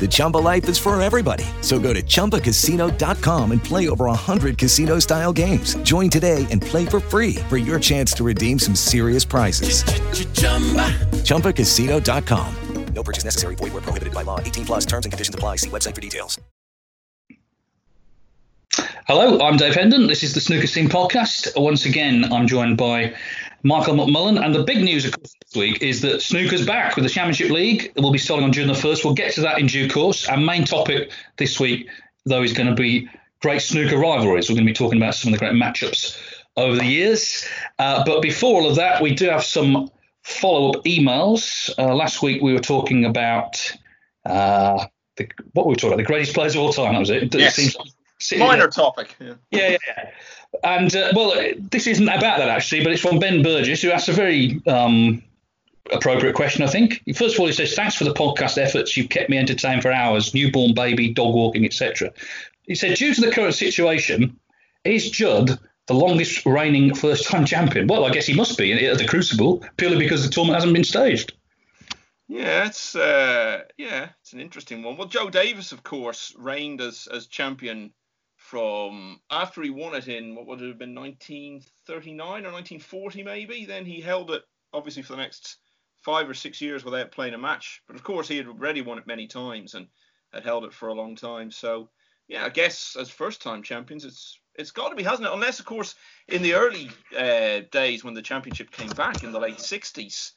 The Chumba life is for everybody. So go to ChumbaCasino.com and play over 100 casino style games. Join today and play for free for your chance to redeem some serious prizes. ChumbaCasino.com. No purchase necessary. Void where prohibited by law. 18 plus terms and conditions apply. See website for details. Hello, I'm Dave Hendon. This is the Snooker Scene podcast. Once again, I'm joined by Michael McMullen. And the big news, of course, this week is that snooker's back with the Championship League. We'll be starting on June the 1st. We'll get to that in due course. Our main topic this week, though, is going to be great snooker rivalries. We're going to be talking about some of the great matchups over the years. Uh, but before all of that, we do have some follow up emails. Uh, last week, we were talking about. Uh, the, what were we talking about? The greatest players of all time. That was it. Yes. Seems, Minor topic. Yeah. yeah, yeah, yeah. And uh, well, this isn't about that actually, but it's from Ben Burgess, who asked a very um, appropriate question, I think. First of all, he says, "Thanks for the podcast efforts. You've kept me entertained for hours. Newborn baby, dog walking, etc." He said, "Due to the current situation, is Judd the longest reigning first-time champion?" Well, I guess he must be at the Crucible, purely because the tournament hasn't been staged. Yeah, it's uh, yeah, it's an interesting one. Well, Joe Davis, of course, reigned as as champion from after he won it in what would it have been 1939 or 1940 maybe. Then he held it obviously for the next five or six years without playing a match. But of course he had already won it many times and had held it for a long time. So yeah, I guess as first time champions, it's it's got to be, hasn't it? Unless of course in the early uh, days when the championship came back in the late 60s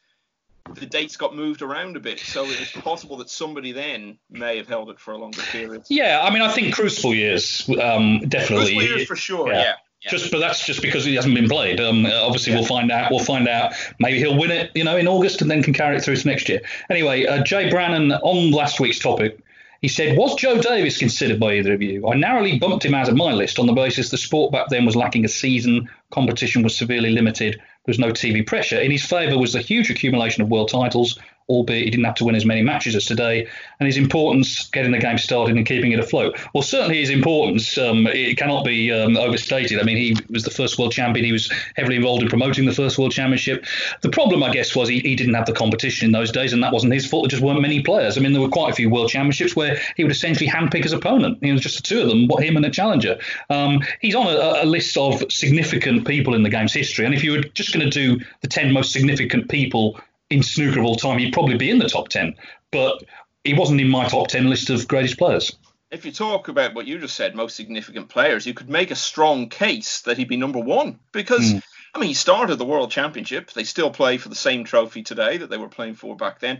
the dates got moved around a bit, so it's possible that somebody then may have held it for a longer period. Yeah, I mean, I think Crucible years, um, definitely. Crucible years for sure. Yeah. yeah. yeah. Just, but that's just because he hasn't been played. Um, obviously, yeah. we'll find out. We'll find out. Maybe he'll win it, you know, in August, and then can carry it through to next year. Anyway, uh, Jay Brannon on last week's topic, he said, "Was Joe Davis considered by either of you? I narrowly bumped him out of my list on the basis the sport back then was lacking a season, competition was severely limited, there was no TV pressure. In his favour was the huge accumulation of world titles, albeit he didn't have to win as many matches as today, and his importance getting the game started and keeping it afloat. Well, certainly his importance um, it cannot be um, overstated. I mean, he was the first world champion. He was heavily involved in promoting the first world championship. The problem, I guess, was he, he didn't have the competition in those days, and that wasn't his fault. There just weren't many players. I mean, there were quite a few world championships where he would essentially handpick his opponent. It was just the two of them, him and a challenger. Um, he's on a, a list of significant people in the game's history, and if you were just going to do the 10 most significant people in snooker of all time, he'd probably be in the top 10. But he wasn't in my top 10 list of greatest players. If you talk about what you just said, most significant players, you could make a strong case that he'd be number one because. Mm. I mean, he started the World Championship. They still play for the same trophy today that they were playing for back then.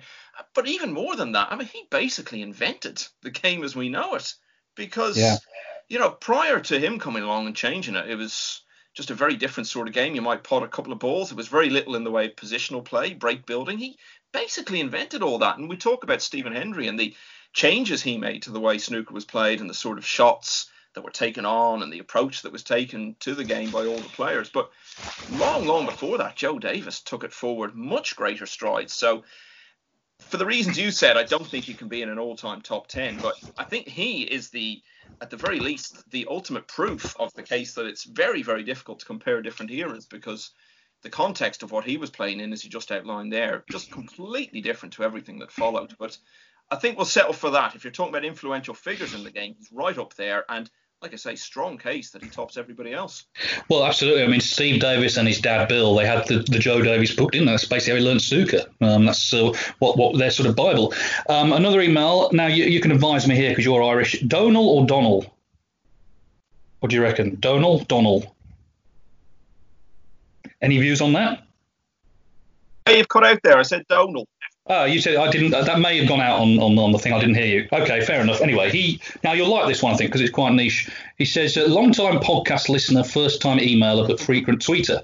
But even more than that, I mean, he basically invented the game as we know it. Because, yeah. you know, prior to him coming along and changing it, it was just a very different sort of game. You might pot a couple of balls. It was very little in the way of positional play, break building. He basically invented all that. And we talk about Stephen Hendry and the changes he made to the way snooker was played and the sort of shots that were taken on and the approach that was taken to the game by all the players. But long, long before that, Joe Davis took it forward much greater strides. So for the reasons you said, I don't think he can be in an all-time top 10, but I think he is the at the very least, the ultimate proof of the case that it's very, very difficult to compare different eras because the context of what he was playing in, as you just outlined there, just completely different to everything that followed. But I think we'll settle for that. If you're talking about influential figures in the game, he's right up there. And like I say, strong case that he tops everybody else. Well, absolutely. I mean, Steve Davis and his dad Bill, they had the, the Joe Davis book, didn't they? That's basically how he learned snooker. Um, that's uh, what what their sort of Bible. Um, another email. Now you, you can advise me here because you're Irish. Donal or Donal? What do you reckon? Donal, Donal. Any views on that? Hey, you've cut out there. I said Donal. Oh, you said I didn't. That may have gone out on, on, on the thing. I didn't hear you. Okay, fair enough. Anyway, he now you'll like this one, I think, because it's quite niche. He says, a long-time podcast listener, first-time emailer, but frequent tweeter.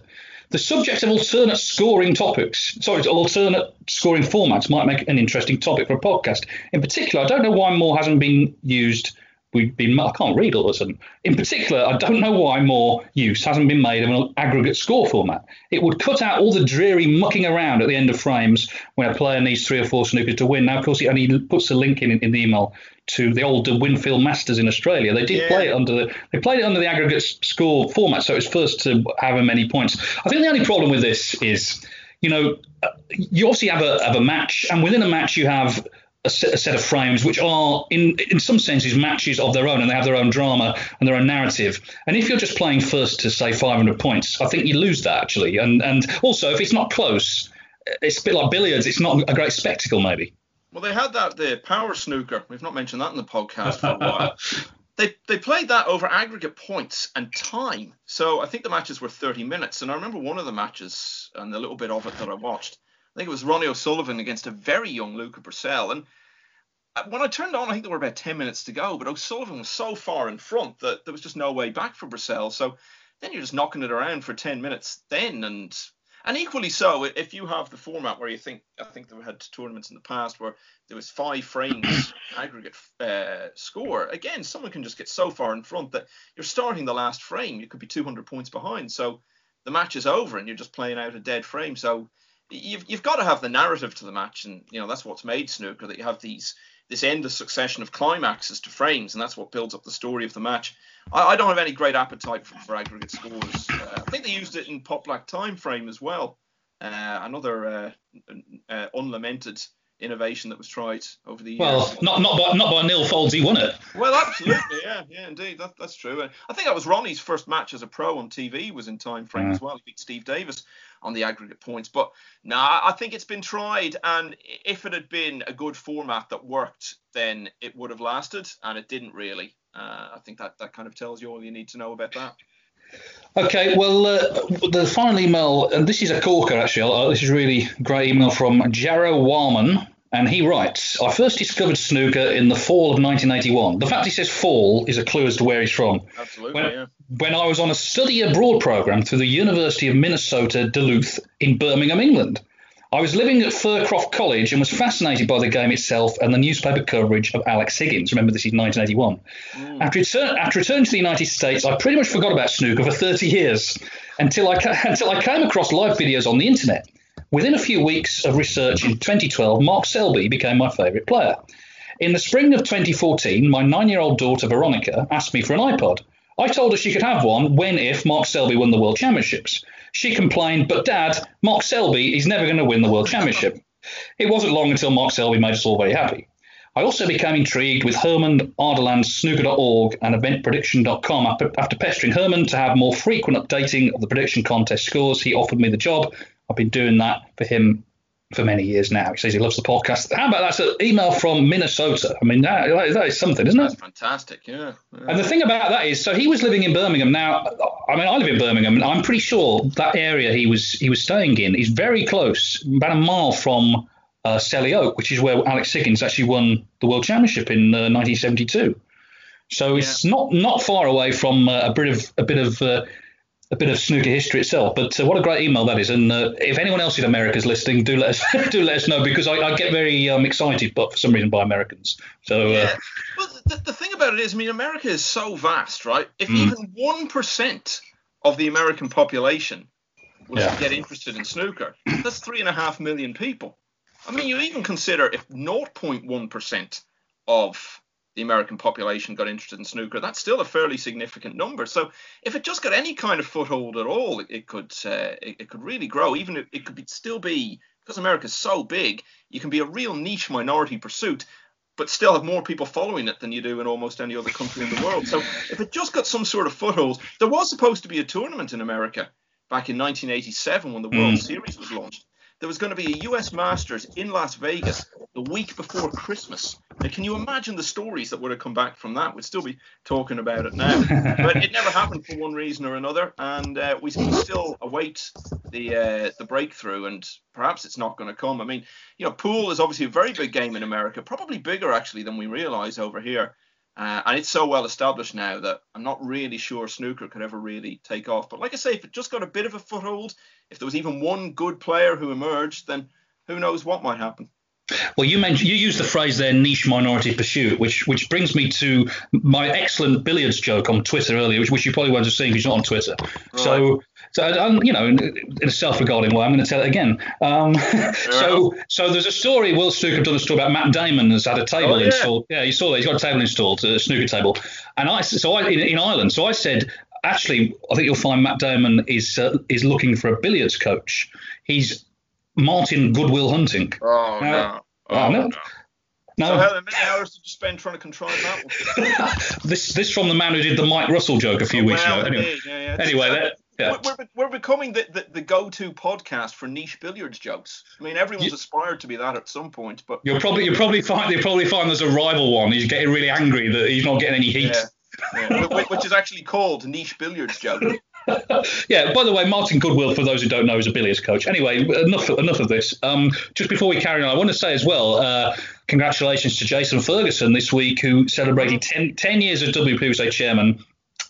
The subject of alternate scoring topics, sorry, alternate scoring formats might make an interesting topic for a podcast. In particular, I don't know why more hasn't been used we've been I can't read all of a sudden. In particular, I don't know why more use hasn't been made of an aggregate score format. It would cut out all the dreary mucking around at the end of frames when a player needs three or four snookers to win. Now, of course, he only puts a link in in the email to the old Winfield Masters in Australia. They did yeah. play it under the they played it under the aggregate score format, so it's first to however many points. I think the only problem with this is, you know, uh, you obviously have a have a match, and within a match you have a set, a set, of frames which are in in some senses matches of their own and they have their own drama and their own narrative. And if you're just playing first to say 500 points i think you lose that actually. And and also if it's not close it's a bit like billiards it's not a great spectacle maybe. Well they had that the power snooker. We've not mentioned that in the podcast for a while. They they played that over aggregate points and time. So i think the matches were 30 minutes. And i remember one of the matches and a little bit of it that i watched I think it was Ronnie O'Sullivan against a very young Luca Brecel. And uh, when I turned on, I think there were about 10 minutes to go, but O'Sullivan was so far in front that there was just no way back for Brecel. So then you're just knocking it around for 10 minutes then. And and equally so, if you have the format where you think, I think they had tournaments in the past where there was five frames aggregate uh, score. Again, someone can just get so far in front that you're starting the last frame. You could be 200 points behind. So the match is over and you're just playing out a dead frame. So you've you've got to have the narrative to the match, and you know that's what's made snooker that you have these this endless succession of climaxes to frames, and that's what builds up the story of the match. I, I don't have any great appetite for, for aggregate scores. Uh, I think they used it in Pot Black Time Frame as well. Uh, another uh, uh unlamented innovation that was tried over the years. Well, not not by not by Neil Foulds, he won it. Well, absolutely, yeah, yeah, indeed, that, that's true. I think that was Ronnie's first match as a pro on TV was in time frame yeah. as well. He beat Steve Davis on the aggregate points. But nah, I think it's been tried, and if it had been a good format that worked, then it would have lasted, and it didn't really. Uh, I think that that kind of tells you all you need to know about that. Okay, well, uh, the final email, and this is a corker actually. Uh, this is really great email from Jarrow Warman, and he writes, I first discovered snooker in the fall of 1981. The fact he says fall is a clue as to where he's from. Absolutely, when, yeah. When I was on a study abroad program through the University of Minnesota Duluth in Birmingham, England. I was living at Fircroft College and was fascinated by the game itself and the newspaper coverage of Alex Higgins. Remember, this is 1981. Mm. After, return, after returning to the United States, I pretty much forgot about snooker for 30 years until I, until I came across live videos on the internet. Within a few weeks of research in 2012, Mark Selby became my favourite player. In the spring of 2014, my nine year old daughter Veronica asked me for an iPod. I told her she could have one when if Mark Selby won the World Championships. She complained, but Dad, Mark Selby is never going to win the World Championship. It wasn't long until Mark Selby made us all very happy. I also became intrigued with Hermund Ardalen's snooker.org and eventprediction.com. After pestering Hermund to have more frequent updating of the prediction contest scores, he offered me the job. I've been doing that for him for many years now. He says he loves the podcast. How about that's an email from Minnesota? I mean, that, that is something, isn't it? That's fantastic, yeah. yeah. And the thing about that is, so he was living in Birmingham. Now, I mean, I live in Birmingham, and I'm pretty sure that area he was he was staying in is very close, about a mile from uh, Selly Oak, which is where Alex Higgins actually won the World Championship in uh, 1972. So it's yeah. not not far away from uh, a bit of a bit of uh, a bit of snooker history itself. But uh, what a great email that is! And uh, if anyone else in America is listening, do let us do let us know because I, I get very um, excited, but for some reason by Americans. So uh, yeah. well, the, the thing about it is, I mean, America is so vast, right? If mm. even one percent of the American population was yeah. to get interested in snooker, that's three and a half million people. I mean, you even consider if 0.1 percent of the American population got interested in snooker. That's still a fairly significant number. So if it just got any kind of foothold at all, it, it could uh, it, it, could really grow. Even if it could be, still be because America's so big, you can be a real niche minority pursuit, but still have more people following it than you do in almost any other country in the world. So if it just got some sort of foothold, there was supposed to be a tournament in America back in 1987 when the World mm. Series was launched there was going to be a US Masters in Las Vegas the week before Christmas. Now, can you imagine the stories that would have come back from that? We'd still be talking about it now. but it never happened for one reason or another, and uh, we, we, still await the uh, the breakthrough, and perhaps it's not going to come. I mean, you know, pool is obviously a very big game in America, probably bigger actually than we realise over here. Uh, and it's so well established now that I'm not really sure snooker could ever really take off. But like I say, if it just got a bit of a foothold, if there was even one good player who emerged, then who knows what might happen. Well, you mentioned you used the phrase there, niche minority pursuit, which which brings me to my excellent billiards joke on Twitter earlier, which, which you probably won't have seen because you're not on Twitter. Right. So, so um, you know, in, in a self-regarding way, I'm going to tell it again. Um, so, so there's a story. Will have done a story about Matt Damon has had a table oh, yeah. installed. Yeah, you saw that. He's got a table installed, a snooker table. And I, so I in, in Ireland, so I said, actually, I think you'll find Matt Damon is uh, is looking for a billiards coach. He's Martin Goodwill Hunting. Oh, now, no. Oh, no. no. No. So how many hours did you spend trying to contrive that one? this this from the man who did the Mike Russell joke a few oh, weeks well, ago. Anyway, yeah, yeah. anyway that, yeah. We're, we're, becoming the, the, the, go-to podcast for niche billiards jokes. I mean, everyone's you, aspired to be that at some point, but you'll probably you probably find you probably find there's a rival one. He's getting really angry that he's not getting any heat. Which is actually called niche billiards joke. yeah. By the way, Martin Goodwill, for those who don't know, is a billiards coach. Anyway, enough enough of this. Um, just before we carry on, I want to say as well, uh, congratulations to Jason Ferguson this week, who celebrated 10, 10 years as WPBSA chairman,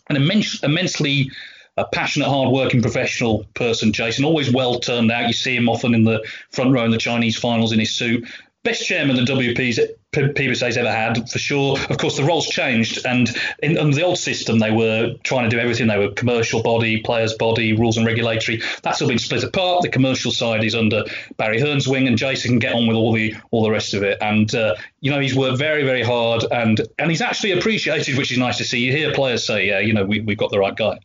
an immense, immensely a passionate, hard-working professional person. Jason, always well turned out. You see him often in the front row in the Chinese finals in his suit best chairman the WP's PBSA's ever had for sure. Of course, the roles changed, and in, under the old system, they were trying to do everything. They were commercial body, players body, rules and regulatory. That's all been split apart. The commercial side is under Barry Hearn's wing, and Jason can get on with all the all the rest of it. And uh, you know, he's worked very very hard, and and he's actually appreciated, which is nice to see. You hear players say, yeah, you know, we we've got the right guy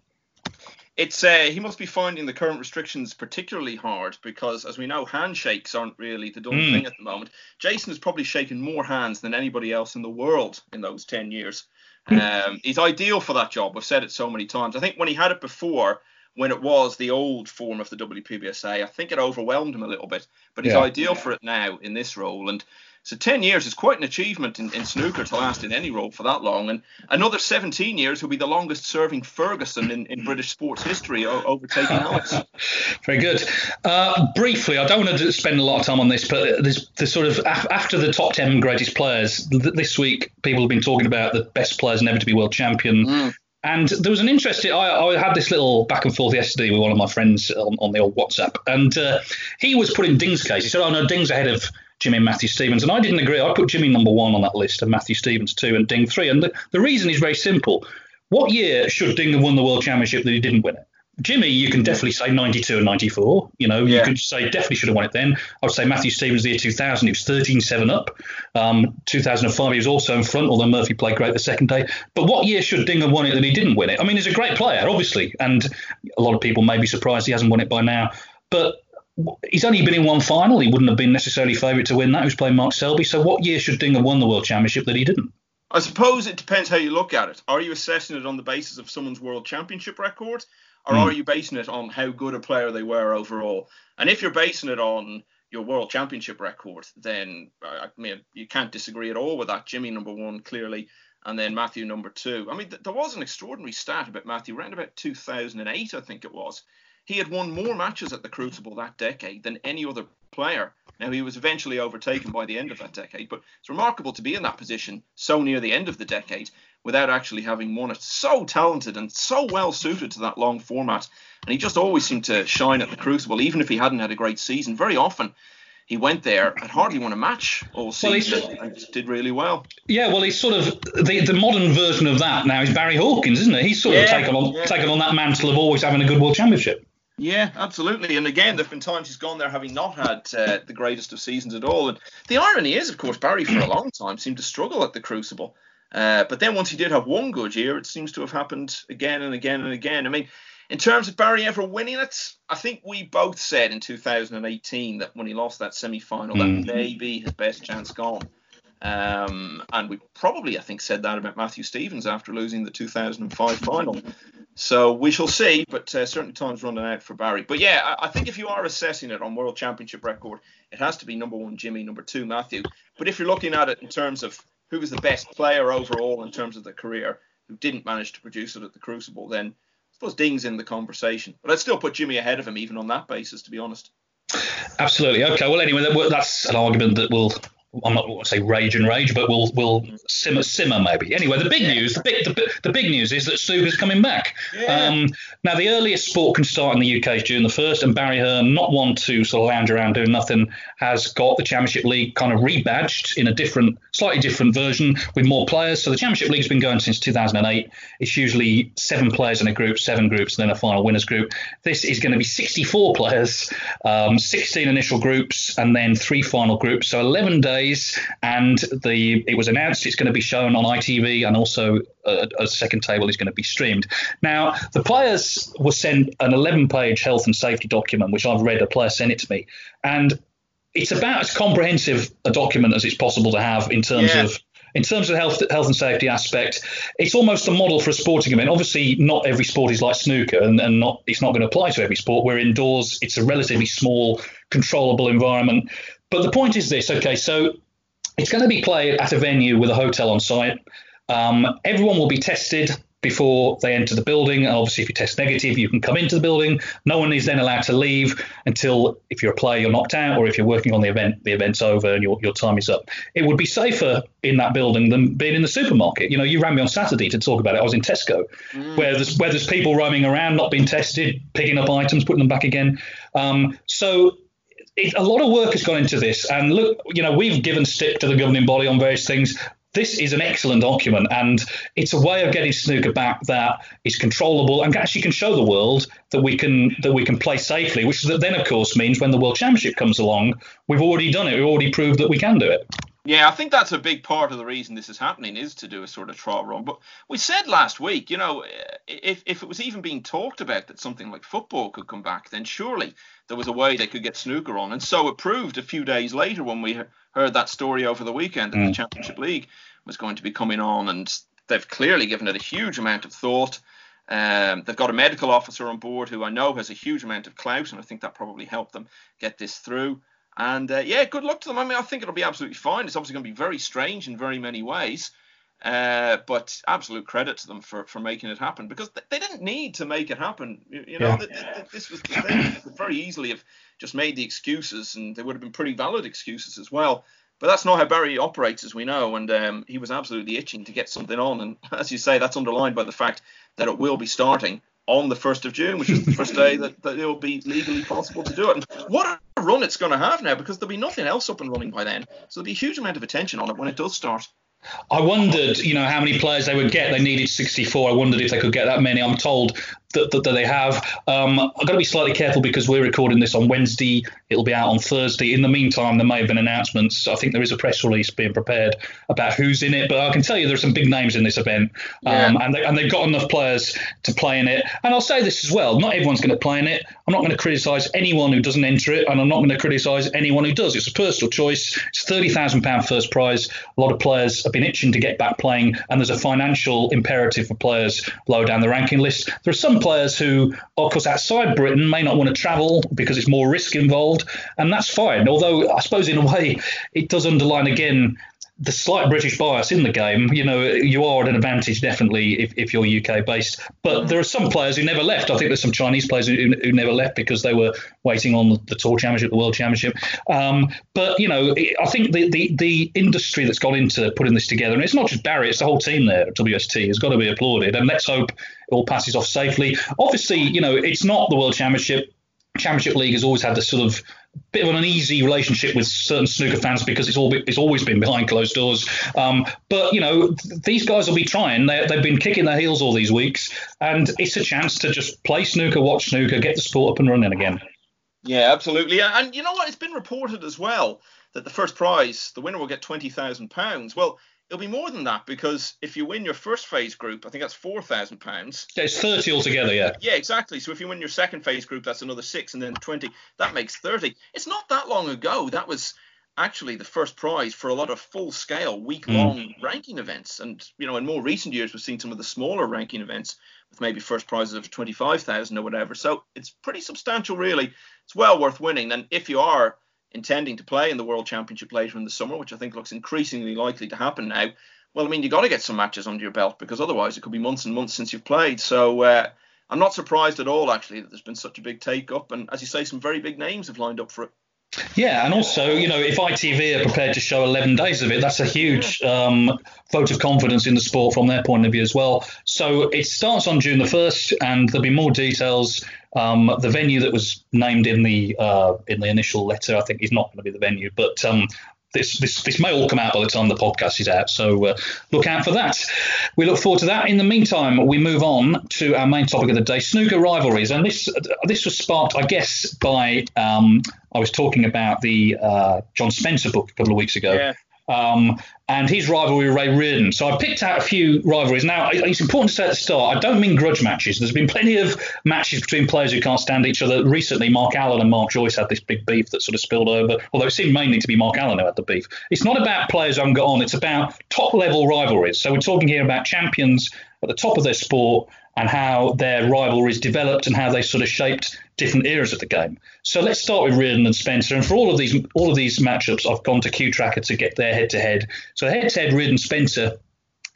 it's uh, he must be finding the current restrictions particularly hard because, as we know, handshakes aren't really the done mm. thing at the moment. Jason has probably shaken more hands than anybody else in the world in those ten years. Hmm. Um, he's ideal for that job. We've said it so many times. I think when he had it before, when it was the old form of the WPBSA, I think it overwhelmed him a little bit. But he's yeah. ideal for it now in this role. And so 10 years is quite an achievement in, in, snooker to last in any role for that long. And another 17 years will be the longest serving Ferguson in, in British sports history, overtaking Alex. Very good. Uh, briefly, I don't want to spend a lot of time on this, but there's the sort of after the top 10 greatest players, this week people have been talking about the best players never to be world champion. Mm. And there was an interesting. I, I, had this little back and forth yesterday with one of my friends on, on the old WhatsApp, and uh, he was putting Ding's case. He said, "Oh no, Ding's ahead of Jimmy and Matthew Stevens. And I didn't agree. I put Jimmy number one on that list and Matthew Stevens two and Ding three. And the, the reason is very simple. What year should Ding have won the World Championship that he didn't win it? Jimmy, you can definitely say 92 and 94. You know, yeah. you could say definitely should have won it then. I would say Matthew Stevens the year 2000, he was 13 7 up. Um, 2005, he was also in front, although Murphy played great the second day. But what year should Ding have won it that he didn't win it? I mean, he's a great player, obviously, and a lot of people may be surprised he hasn't won it by now. But he's only been in one final. He wouldn't have been necessarily favourite to win that. He was playing Mark Selby. So what year should Ding have won the World Championship that he didn't? I suppose it depends how you look at it. Are you assessing it on the basis of someone's World Championship record, or mm. are you basing it on how good a player they were overall? And if you're basing it on your World Championship record, then I mean you can't disagree at all with that. Jimmy number one clearly, and then Matthew number two. I mean th- there was an extraordinary stat about Matthew around about 2008, I think it was. He had won more matches at the Crucible that decade than any other player. Now, he was eventually overtaken by the end of that decade, but it's remarkable to be in that position so near the end of the decade without actually having won it. So talented and so well suited to that long format. And he just always seemed to shine at the Crucible, even if he hadn't had a great season. Very often, he went there and hardly won a match all season well, and did really well. Yeah, well, he's sort of the, the modern version of that now is Barry Hawkins, isn't it? He's sort yeah, of taken on yeah. taken on that mantle of always having a good world championship. Yeah, absolutely. And again, there've been times he's gone there having not had uh, the greatest of seasons at all. And the irony is, of course, Barry for a long time seemed to struggle at the Crucible. Uh, but then once he did have one good year, it seems to have happened again and again and again. I mean, in terms of Barry ever winning it, I think we both said in 2018 that when he lost that semi final, mm. that may be his best chance gone. Um, and we probably, I think, said that about Matthew Stevens after losing the 2005 final. So we shall see, but uh, certainly time's running out for Barry. But yeah, I, I, think if you are assessing it on World Championship record, it has to be number one Jimmy, number two Matthew. But if you're looking at it in terms of who was the best player overall in terms of the career, who didn't manage to produce it at the Crucible, then I suppose Ding's in the conversation. But I'd still put Jimmy ahead of him, even on that basis, to be honest. Absolutely. Okay. Well, anyway, that's an argument that will I'm not going to say rage and rage, but we'll we'll simmer simmer maybe. Anyway, the big news, the big the, the big news is that snooker's coming back. Yeah. Um, now the earliest sport can start in the UK is June the first, and Barry Hearn, not one to sort of lounge around doing nothing, has got the Championship League kind of rebadged in a different, slightly different version with more players. So the Championship League's been going since 2008. It's usually seven players in a group, seven groups, and then a final winners group. This is going to be 64 players, um, 16 initial groups, and then three final groups. So 11 days days, and the it was announced it's going to be shown on ITV, and also a, a second table is going to be streamed. Now, the players were sent an 11-page health and safety document, which I've read. A player sent it to me, and it's about as comprehensive a document as it's possible to have in terms yeah. of in terms of the health health and safety aspect, it's almost a model for a sporting event. Obviously, not every sport is like snooker, and, and not it's not going to apply to every sport. We're indoors; it's a relatively small, controllable environment. But the point is this: okay, so it's going to be played at a venue with a hotel on site. Um, everyone will be tested before they enter the building. Obviously, if you test negative, you can come into the building. No one is then allowed to leave until, if you're a player, you're knocked out, or if you're working on the event, the event's over and your, your time is up. It would be safer in that building than being in the supermarket. You know, you ran me on Saturday to talk about it. I was in Tesco, mm. where there's where there's people roaming around, not being tested, picking up items, putting them back again. Um, so it, a lot of work has gone into this. And look, you know, we've given stick to the governing body on various things. This is an excellent document, and it's a way of getting snooker back that is controllable and actually can show the world that we can that we can play safely. Which then, of course, means when the World Championship comes along, we've already done it. We've already proved that we can do it. Yeah, I think that's a big part of the reason this is happening is to do a sort of trial run. But we said last week, you know, if, if it was even being talked about that something like football could come back, then surely there was a way they could get snooker on. And so it proved a few days later when we heard that story over the weekend that mm. the Championship League was going to be coming on. And they've clearly given it a huge amount of thought. Um, they've got a medical officer on board who I know has a huge amount of clout, and I think that probably helped them get this through. And uh, yeah, good luck to them. I mean, I think it'll be absolutely fine. It's obviously going to be very strange in very many ways. Uh, but absolute credit to them for, for making it happen because they didn't need to make it happen. You, you know, yeah. this was the thing. They could very easily have just made the excuses, and they would have been pretty valid excuses as well. But that's not how Barry operates, as we know, and um, he was absolutely itching to get something on. And as you say, that's underlined by the fact that it will be starting on the 1st of June, which is the first day that, that it will be legally possible to do it. And what a run it's going to have now because there'll be nothing else up and running by then. So there'll be a huge amount of attention on it when it does start. I wondered, you know, how many players they would get. They needed 64. I wondered if they could get that many. I'm told that, that, that they have. Um, I've got to be slightly careful because we're recording this on Wednesday. It'll be out on Thursday. In the meantime, there may have been announcements. I think there is a press release being prepared about who's in it. But I can tell you there are some big names in this event, um, yeah. and, they, and they've got enough players to play in it. And I'll say this as well: not everyone's going to play in it. I'm not going to criticise anyone who doesn't enter it, and I'm not going to criticise anyone who does. It's a personal choice. It's thirty thousand pound first prize. A lot of players have been itching to get back playing, and there's a financial imperative for players low down the ranking list. There are some players who, of course, outside Britain may not want to travel because it's more risk involved, and that's fine. Although I suppose in a way it does underline again the slight British bias in the game, you know, you are at an advantage definitely if, if you're UK based. But there are some players who never left. I think there's some Chinese players who, who never left because they were waiting on the, Tour Championship, the World Championship. Um, but you know, I think the, the the industry that's gone into putting this together, and it's not just Barry, it's the whole team there at WST, has got to be applauded. And let's hope it all passes off safely. Obviously, you know, it's not the World Championship. Championship League has always had this sort of bit of an uneasy relationship with certain snooker fans because it's all it's always been behind closed doors. Um, but you know, these guys will be trying. They, they've been kicking their heels all these weeks, and it's a chance to just play snooker, watch snooker, get the sport up and running again. Yeah, absolutely. And you know what? It's been reported as well that the first prize, the winner will get twenty thousand pounds. Well, it'll be more than that because if you win your first phase group, I think that's four thousand pounds. It's thirty altogether. Yeah. Yeah, exactly. So if you win your second phase group, that's another six, and then twenty. That makes thirty. It's not that long ago. That was actually the first prize for a lot of full-scale week-long mm. ranking events. And you know, in more recent years, we've seen some of the smaller ranking events with maybe first prizes of twenty-five thousand or whatever. So it's pretty substantial, really. It's well worth winning. And if you are intending to play in the World Championship later in the summer, which I think looks increasingly likely to happen now, well, I mean, you've got to get some matches under your belt because otherwise it could be months and months since you've played. So uh, I'm not surprised at all, actually, that there's been such a big take up. And as you say, some very big names have lined up for it. Yeah, and also, you know, if ITV are prepared to show 11 days of it, that's a huge um, vote of confidence in the sport from their point of view as well. So it starts on June the 1st, and there'll be more details. Um, the venue that was named in the uh, in the initial letter, I think, is not going to be the venue, but um, this, this, this may all come out by the time the podcast is out, so uh, look out for that. We look forward to that. In the meantime, we move on to our main topic of the day: snooker rivalries, and this this was sparked, I guess, by um, I was talking about the uh, John Spencer book a couple of weeks ago. Yeah. Um, and his rivalry with Ray Reardon. So I picked out a few rivalries. Now, it's important to say at the start, I don't mean grudge matches. There's been plenty of matches between players who can't stand each other. Recently, Mark Allen and Mark Joyce had this big beef that sort of spilled over, although it seemed mainly to be Mark Allen who had the beef. It's not about players who haven't got on, it's about top level rivalries. So we're talking here about champions at the top of their sport and how their rivalries developed and how they sort of shaped different eras of the game. So let's start with Reardon and Spencer. And for all of these all of these matchups, I've gone to CueTracker to get their head to head. So head to head, Reardon Spencer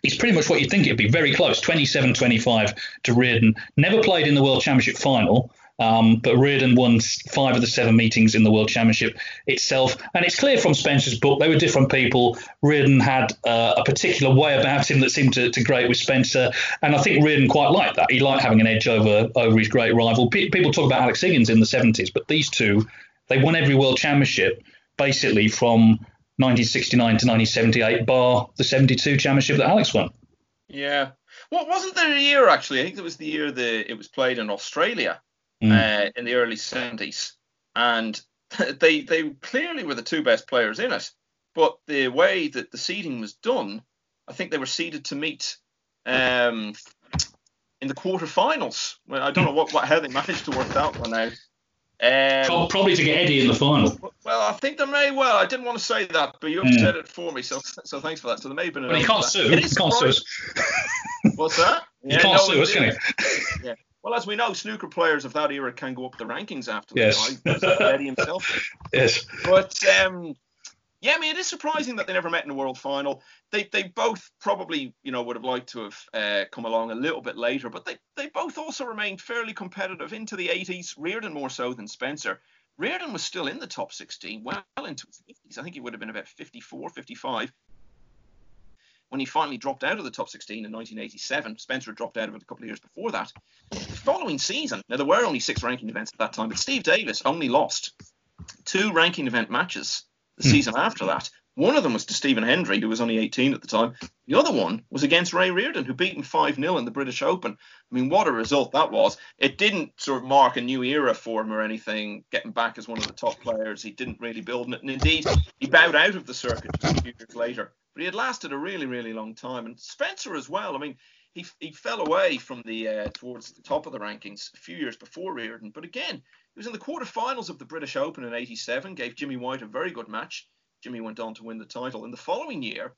is pretty much what you'd think it'd be very close 27 25 to Reardon. Never played in the World Championship final. Um, but Reardon won five of the seven meetings in the World Championship itself. And it's clear from Spencer's book, they were different people. Reardon had uh, a particular way about him that seemed to, to grate with Spencer. And I think Reardon quite liked that. He liked having an edge over, over his great rival. P- people talk about Alex Higgins in the 70s, but these two, they won every World Championship basically from 1969 to 1978, bar the 72 championship that Alex won. Yeah. What well, wasn't there a year actually? I think it was the year that it was played in Australia mm. uh, in the early 70s. And they they clearly were the two best players in it. But the way that the seeding was done, I think they were seeded to meet um, in the quarterfinals. Well, I don't know what, what how they managed to work that one out. Um, Probably to get Eddie in the final. Well, I think they may well. I didn't want to say that, but you have mm. said it for me, so so thanks for that. So there may have been. But he can't sue. He can't sue us. What's that? He yeah, can't no, sue us, can he? Yeah. Well, as we know, snooker players of that era can go up the rankings after yes. Eddie himself. yes. But um, yeah, I mean, it is surprising that they never met in the world final. They they both probably you know would have liked to have uh, come along a little bit later, but they they both also remained fairly competitive into the 80s. Reardon more so than Spencer. Reardon was still in the top 16, well into his 50s. I think he would have been about 54, 55 when he finally dropped out of the top 16 in 1987. Spencer had dropped out of it a couple of years before that. The following season, now there were only six ranking events at that time, but Steve Davis only lost two ranking event matches the mm. season after that. One of them was to Stephen Hendry, who was only 18 at the time. The other one was against Ray Reardon, who beat him 5 0 in the British Open. I mean, what a result that was. It didn't sort of mark a new era for him or anything, getting back as one of the top players. He didn't really build it. And indeed, he bowed out of the circuit a few years later but he had lasted a really, really long time. And Spencer as well. I mean, he he fell away from the uh, towards the top of the rankings a few years before Reardon, but again, he was in the quarterfinals of the British Open in '87. Gave Jimmy White a very good match. Jimmy went on to win the title. In the following year,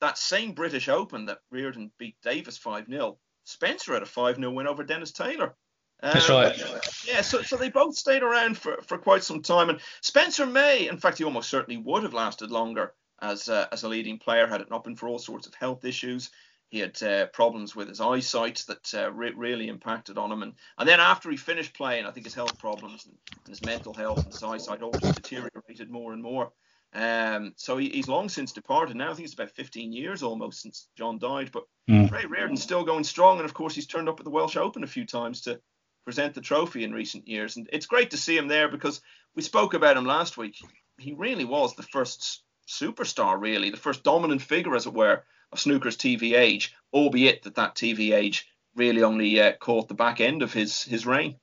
that same British Open that Reardon beat Davis 5 0, Spencer had a 5 0 win over Dennis Taylor. Um, That's right. Yeah, so so they both stayed around for, for quite some time, and Spencer may, in fact, he almost certainly would have lasted longer as a, as a leading player, had it not been for all sorts of health issues. He had uh, problems with his eyesight that uh, re- really impacted on him. And, and then after he finished playing, I think his health problems and, and his mental health and his eyesight all just deteriorated more and more. Um, so he, he's long since departed. Now I think it's about 15 years almost since John died. But mm. Ray Reardon's still going strong, and of course he's turned up at the Welsh Open a few times to present the trophy in recent years. And it's great to see him there because we spoke about him last week. He really was the first superstar, really, the first dominant figure, as it were, of snooker's TV age, albeit that that TV age really only uh, caught the back end of his his reign.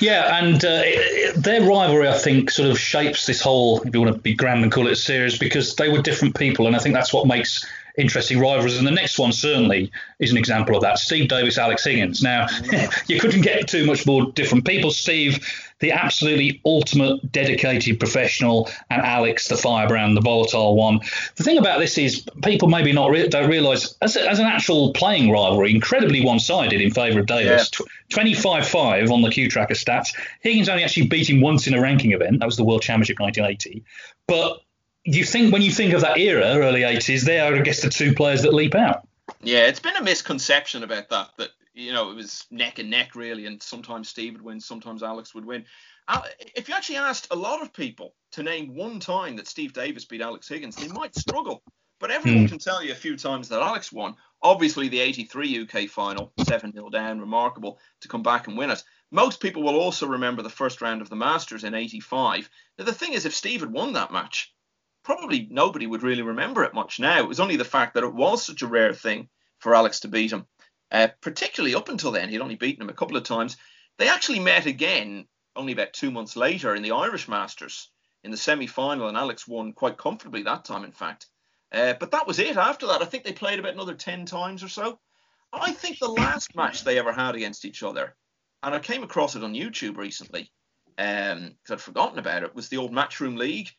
Yeah, and uh, their rivalry, I think, sort of shapes this whole, if you want to be grand and call it a series, because they were different people, and I think that's what makes interesting rivalries. And the next one certainly is an example of that. Steve Davis, Alex Higgins. Now, mm. you couldn't get too much more different people. Steve, the absolutely ultimate dedicated professional, and Alex, the firebrand, the volatile one. The thing about this is people maybe not re- don't realise as, a, as an actual playing rivalry, incredibly one-sided in favour of Davis. Yeah. 25-5 on the CueTracker stats. Higgins only actually beat him once in a ranking event. That was the World Championship 1980. But you think when you think of that era, early 80s, they are, I guess, the two players that leap out. Yeah, it's been a misconception about that. That you know it was neck and neck really, and sometimes Steve would win, sometimes Alex would win. If you actually asked a lot of people to name one time that Steve Davis beat Alex Higgins, they might struggle. But everyone mm. can tell you a few times that Alex won. Obviously, the 83 UK final, 7 0 down, remarkable to come back and win it. Most people will also remember the first round of the Masters in 85. Now, the thing is, if Steve had won that match, probably nobody would really remember it much now. It was only the fact that it was such a rare thing for Alex to beat him. Uh, particularly up until then, he'd only beaten him a couple of times. They actually met again only about two months later in the Irish Masters in the semi final, and Alex won quite comfortably that time, in fact. Uh, but that was it. After that, I think they played about another 10 times or so. I think the last match they ever had against each other, and I came across it on YouTube recently because um, I'd forgotten about it, was the old Matchroom League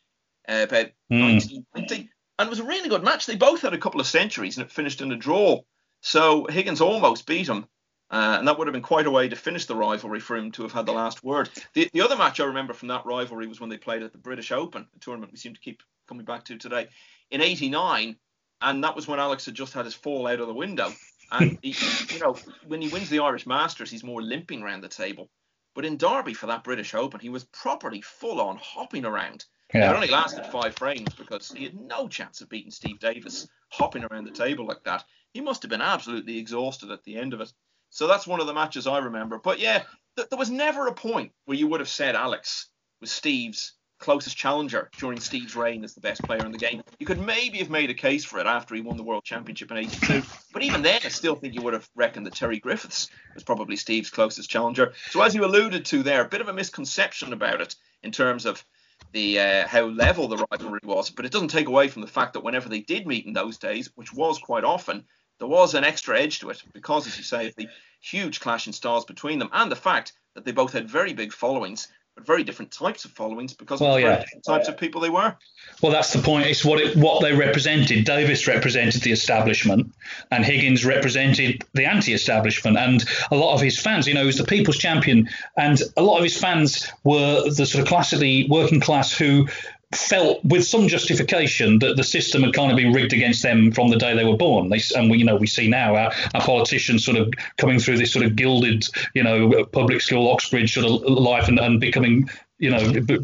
uh, about mm. 1990. And it was a really good match. They both had a couple of centuries and it finished in a draw. So Higgins almost beat him. Uh, and that would have been quite a way to finish the rivalry for him to have had the last word. The, the other match I remember from that rivalry was when they played at the British Open, a tournament we seem to keep coming back to today, in '89, and that was when Alex had just had his fall out of the window. And he, you know, when he wins the Irish Masters, he's more limping around the table. But in Derby for that British Open, he was properly full on hopping around. Yeah. It only lasted five frames because he had no chance of beating Steve Davis hopping around the table like that. He must have been absolutely exhausted at the end of it. So that's one of the matches I remember. But yeah, th- there was never a point where you would have said Alex was Steve's closest challenger during Steve's reign as the best player in the game. You could maybe have made a case for it after he won the World Championship in 82. But even then, I still think you would have reckoned that Terry Griffiths was probably Steve's closest challenger. So as you alluded to there, a bit of a misconception about it in terms of the uh, how level the rivalry was, but it doesn't take away from the fact that whenever they did meet in those days, which was quite often, there was an extra edge to it because, as you say, of the huge clash in stars between them and the fact that they both had very big followings but very different types of followings because well, of the yeah. different types of people they were. Well, that's the point. It's what it, what they represented. Davis represented the establishment, and Higgins represented the anti-establishment. And a lot of his fans, you know, he was the people's champion, and a lot of his fans were the sort of classically working class who felt with some justification that the system had kind of been rigged against them from the day they were born. They, and we, you know, we see now our, our politicians sort of coming through this sort of gilded, you know, public school Oxbridge sort of life and, and becoming you know,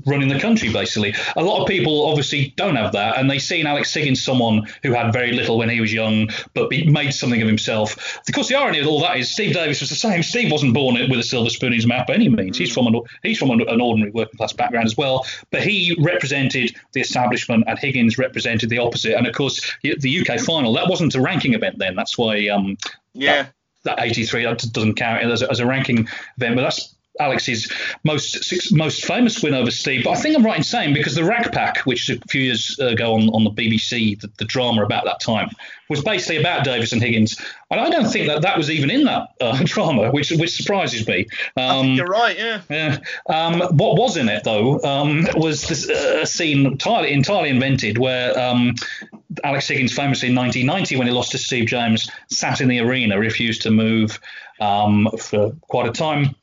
running the country basically. A lot of people obviously don't have that, and they see in Alex Higgins someone who had very little when he was young, but made something of himself. Of course, the irony of all that is Steve Davis was the same. Steve wasn't born with a silver spoon in his mouth by any means. He's from an he's from an ordinary working class background as well, but he represented the establishment, and Higgins represented the opposite. And of course, the UK final that wasn't a ranking event then. That's why um, yeah. That, that 83 that doesn't count as a, as a ranking event, but that's Alex's most most famous win over Steve. But I think I'm right in saying because the Rack Pack, which a few years ago on, on the BBC, the, the drama about that time was basically about Davis and Higgins, and I don't think that that was even in that uh, drama, which which surprises me. Um, you're right, yeah. Yeah. Um, what was in it though um, was this, uh, a scene entirely entirely invented where um, Alex Higgins famously in 1990 when he lost to Steve James sat in the arena, refused to move um, for quite a time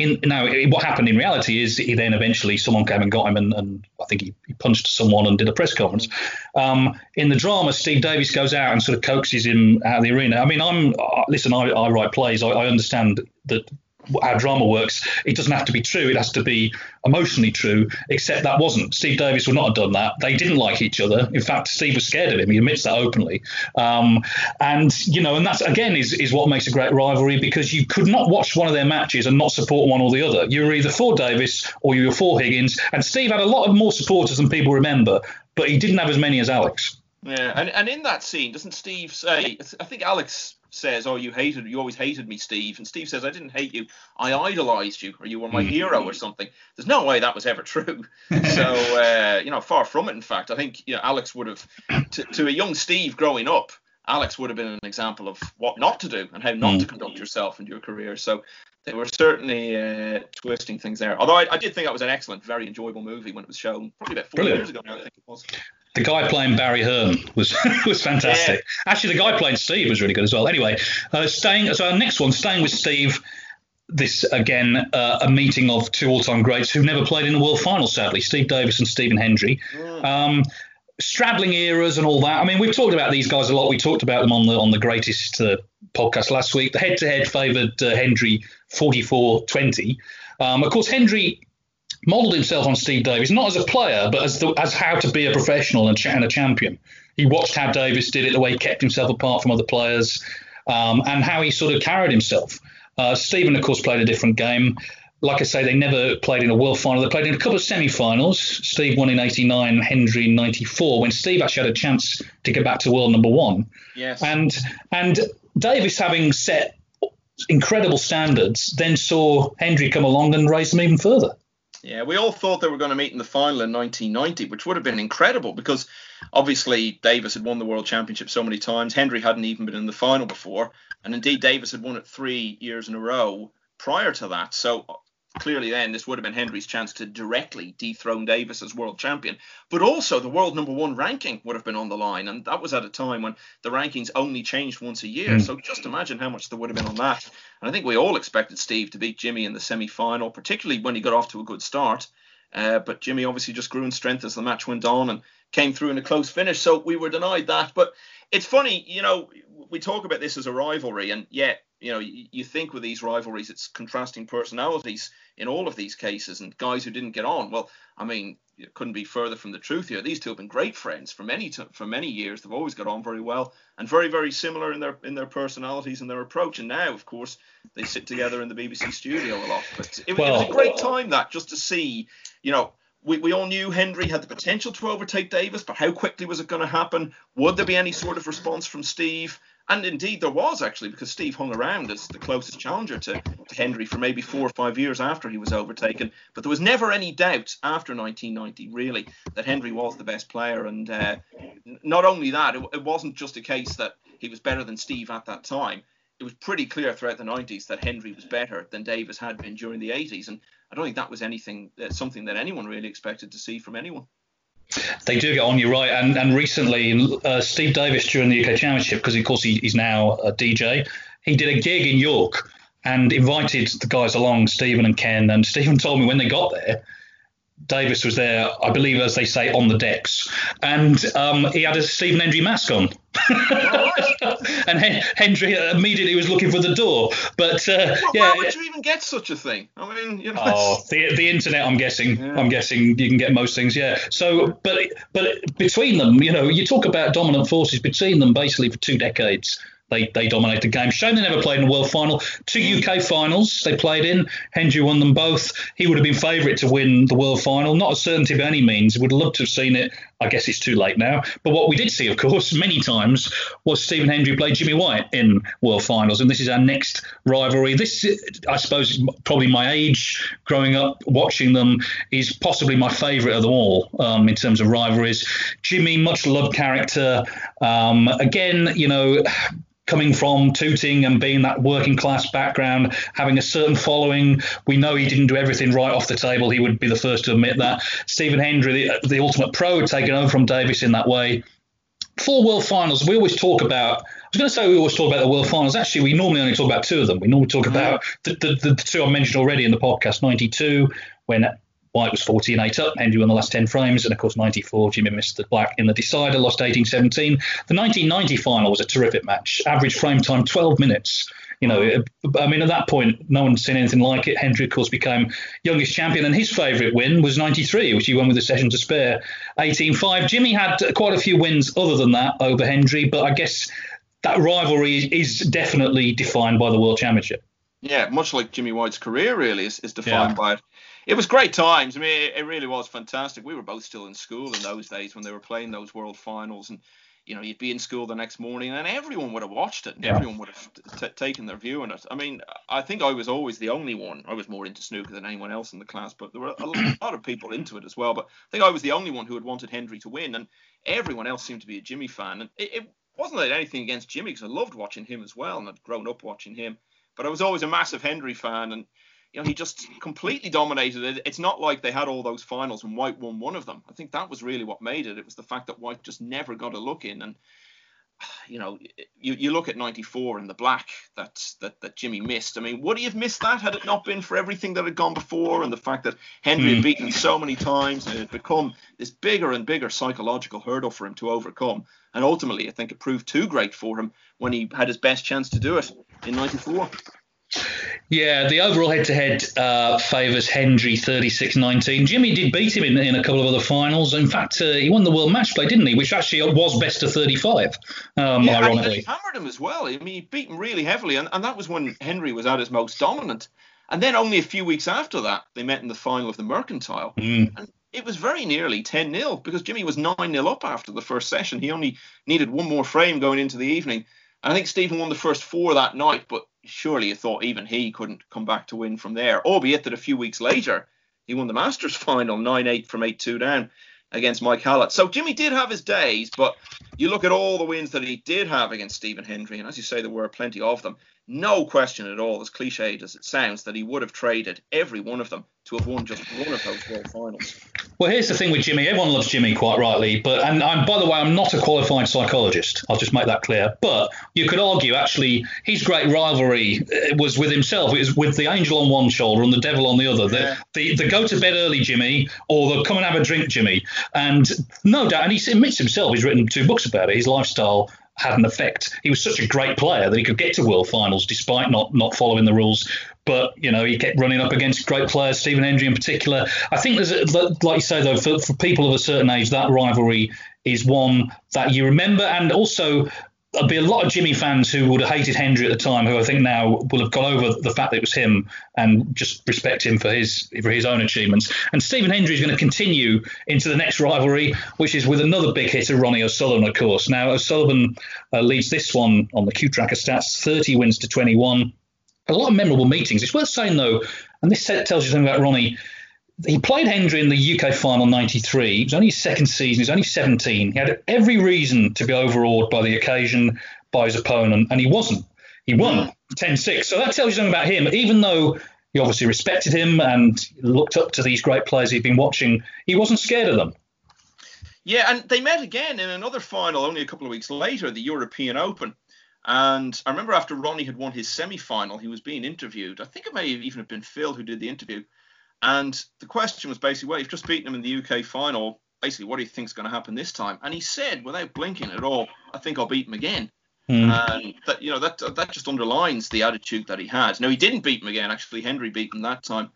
in, now, what happened in reality is he then eventually someone came and got him, and, and I think he, he, punched someone and did a press conference. Um, in the drama, Steve Davis goes out and sort of coaxes him out of the arena. I mean, I'm uh, listen, I, I write plays. I, I understand that how drama works, it doesn't have to be true. It has to be emotionally true, except that wasn't. Steve Davis would not have done that. They didn't like each other. In fact, Steve was scared of him. He admits that openly. Um, and, you know, and that's, again, is, is what makes a great rivalry because you could not watch one of their matches and not support one or the other. You were either for Davis or you were for Higgins. And Steve had a lot of more supporters than people remember, but he didn't have as many as Alex. Yeah, and, and in that scene, doesn't Steve say, I think Alex says, "Oh, you hated, you always hated me, Steve," and Steve says, "I didn't hate you, I idolized you, or you were my mm-hmm. hero, or something." There's no way that was ever true. so, uh, you know, far from it. In fact, I think you know Alex would have, to, to a young Steve growing up, Alex would have been an example of what not to do and how not mm. to conduct yourself in your career. So they were certainly uh, twisting things there. Although I, I, did think that was an excellent, very enjoyable movie when it was shown, probably about four Brilliant. years ago now, I think it was. The guy playing Barry Hearn was was fantastic. Yeah. Actually, the guy playing Steve was really good as well. Anyway, uh, staying so our next one, staying with Steve. This again, uh, a meeting of two all-time greats who never played in the World Final, sadly. Steve Davis and Stephen Hendry. Mm. Um, straddling eras and all that. I mean, we've talked about these guys a lot. We talked about them on the on the greatest uh, podcast last week. The head-to-head favoured uh, Hendry 44-20. Um, of course, Hendry modelled himself on Steve Davis, not as a player, but as the, as how to be a professional and, and, a champion. He watched how Davis did it, the way he kept himself apart from other players, um, and how he sort of carried himself. Uh, Stephen, of course, played a different game. Like I say, they never played in a world final. They played in a couple of semi-finals. Steve won in '89, Hendry in '94, when Steve actually had a chance to get back to world number one. Yes. And and Davis, having set incredible standards, then saw Hendry come along and raise them even further. Yeah, we all thought they were going to meet in the final in 1990, which would have been incredible because obviously Davis had won the World Championship so many times. Hendry hadn't even been in the final before, and indeed Davis had won it three years in a row prior to that. So clearly then this would have been Hendry's chance to directly dethrone Davis as world champion. But also the world number one ranking would have been on the line, and that was at a time when the rankings only changed once a year. Mm. So just imagine how much there would have been on that. And I think we all expected Steve to beat Jimmy in the semi-final, particularly when he got off to a good start. Uh, but Jimmy obviously just grew in strength as the match went on and came through in a close finish. So we were denied that. But it's funny, you know, we talk about this as a rivalry, and yet you know, you, you, think with these rivalries, it's contrasting personalities in all of these cases and guys who didn't get on. Well, I mean, it couldn't be further from the truth here. These two have been great friends for many t- for many years. They've always got on very well and very very similar in their in their personalities and their approach. And now, of course, they sit together in the BBC studio a lot. But it, well, it was a great time that just to see, you know, we, we all knew Hendry had the potential to overtake Davis, but how quickly was it going to happen? Would there be any sort of response from Steve? And indeed, there was actually, because Steve hung around as the closest challenger to, to Hendry for maybe four or five years after he was overtaken. But there was never any doubt after 1990, really, that Hendry was the best player. And uh, not only that, it, it wasn't just a case that he was better than Steve at that time. It was pretty clear throughout the 90s that Hendry was better than Davis had been during the 80s. And I don't think that was anything, uh, something that anyone really expected to see from anyone. They do get on, you're right. And and recently, uh, Steve Davis during the UK Championship, because of course he, he's now a DJ, he did a gig in York and invited the guys along, Stephen and Ken. And Stephen told me when they got there, Davis was there, I believe, as they say, on the decks, and um, he had a Stephen Hendry mask on. and Hendry immediately was looking for the door. But uh, well, yeah, why would you even get such a thing? I mean, you know. Oh, the, the internet. I'm guessing. Yeah. I'm guessing you can get most things. Yeah. So, but but between them, you know, you talk about dominant forces between them basically for two decades. They, they dominate the game. Shame they never played in a world final. Two UK finals they played in. Hendry won them both. He would have been favourite to win the world final. Not a certainty by any means. Would love to have seen it. I guess it's too late now. But what we did see, of course, many times was Stephen Hendry play Jimmy White in world finals. And this is our next rivalry. This, I suppose, probably my age growing up watching them is possibly my favourite of them all um, in terms of rivalries. Jimmy, much loved character. Um, again, you know coming from Tooting and being that working class background, having a certain following. We know he didn't do everything right off the table. He would be the first to admit that. Stephen Hendry, the, the ultimate pro, had taken over from Davis in that way. Four world finals, we always talk about. I was going to say we always talk about the world finals. Actually, we normally only talk about two of them. We normally talk mm-hmm. about the, the, the two I mentioned already in the podcast 92, when White was 14 8 up, Hendry won the last 10 frames, and of course 94, Jimmy missed the black in the decider, lost 18 17. The 1990 final was a terrific match, average frame time 12 minutes. You know, I mean, at that point, no one's seen anything like it. Hendry, of course, became youngest champion, and his favourite win was 93, which he won with a session to spare 18 5. Jimmy had quite a few wins other than that over Hendry, but I guess that rivalry is definitely defined by the World Championship. Yeah, much like Jimmy White's career, really, is, is defined yeah. by it it was great times. I mean, it, it, really was fantastic. We were both still in school in those days when they were playing those World Finals, and you know, you'd be in school the next morning, and everyone would have watched it. And yeah. Everyone would have t- taken their view on it. I mean, I think I was always the only one. I was more into snooker than anyone else in the class, but there were a lot of people into it as well. But I think I was the only one who had wanted Hendry to win, and everyone else seemed to be a Jimmy fan. And it, it wasn't it anything against Jimmy because I loved watching him as well and I'd grown up watching him. But I was always a massive Hendry fan and you know he just completely dominated it. It's not like they had all those finals and White won one of them. I think that was really what made it. It was the fact that White just never got a look in and you know, you, you look at 94 and the black that, that that Jimmy missed. I mean, would he have missed that had it not been for everything that had gone before and the fact that Hendry mm. had beaten so many times and it had become this bigger and bigger psychological hurdle for him to overcome. And ultimately, I think it proved too great for him when he had his best chance to do it in 94. Yeah, the overall head-to-head uh, favours Hendry 36-19. Jimmy did beat him in, in a couple of other finals. In fact, uh, he won the World Match Play, didn't he? Which actually was best of 35, um, yeah, ironically. he hammered him as well. I mean, he beat him really heavily, and, and that was when Hendry was at his most dominant. And then only a few weeks after that, they met in the final of the Mercantile. Mm. And it was very nearly 10 0 because Jimmy was 9 0 up after the first session. He only needed one more frame going into the evening. And I think Stephen won the first four that night, but surely you thought even he couldn't come back to win from there, albeit that a few weeks later he won the Masters final 9 8 from 8 2 down against Mike Hallett. So Jimmy did have his days, but you look at all the wins that he did have against Stephen Hendry, and as you say, there were plenty of them. No question at all, as cliched as it sounds, that he would have traded every one of them to have won just one of those World Finals. Well, here's the thing with Jimmy. Everyone loves Jimmy quite rightly, but and I'm, by the way, I'm not a qualified psychologist. I'll just make that clear. But you could argue actually his great rivalry uh, was with himself. It was with the angel on one shoulder and the devil on the other. Yeah. The, the, the go to bed early Jimmy or the come and have a drink Jimmy. And no doubt, and he admits himself. He's written two books about it. His lifestyle had an effect. He was such a great player that he could get to world finals despite not not following the rules. But you know, he kept running up against great players, Stephen Hendry in particular. I think there's, a, like you say though, for, for people of a certain age, that rivalry is one that you remember, and also there'll be a lot of Jimmy fans who would have hated Hendry at the time, who I think now will have got over the fact that it was him and just respect him for his for his own achievements. And Stephen Hendry is going to continue into the next rivalry, which is with another big hitter, Ronnie O'Sullivan, of course. Now O'Sullivan uh, leads this one on the CueTracker stats, 30 wins to 21. A lot of memorable meetings. It's worth saying though, and this tells you something about Ronnie he played Hendry in the UK final 93. It was only his second season. He was only 17. He had every reason to be overawed by the occasion, by his opponent, and he wasn't. He won 10 6. So that tells you something about him. Even though he obviously respected him and looked up to these great players he'd been watching, he wasn't scared of them. Yeah, and they met again in another final only a couple of weeks later, the European Open. And I remember after Ronnie had won his semi final, he was being interviewed. I think it may even have been Phil who did the interview. And the question was basically, well, you've just beaten him in the UK final. Basically, what do you think is going to happen this time? And he said, without blinking at all, I think I'll beat him again. Mm. And that you know that that just underlines the attitude that he had. Now he didn't beat him again. Actually, Hendry beat him that time.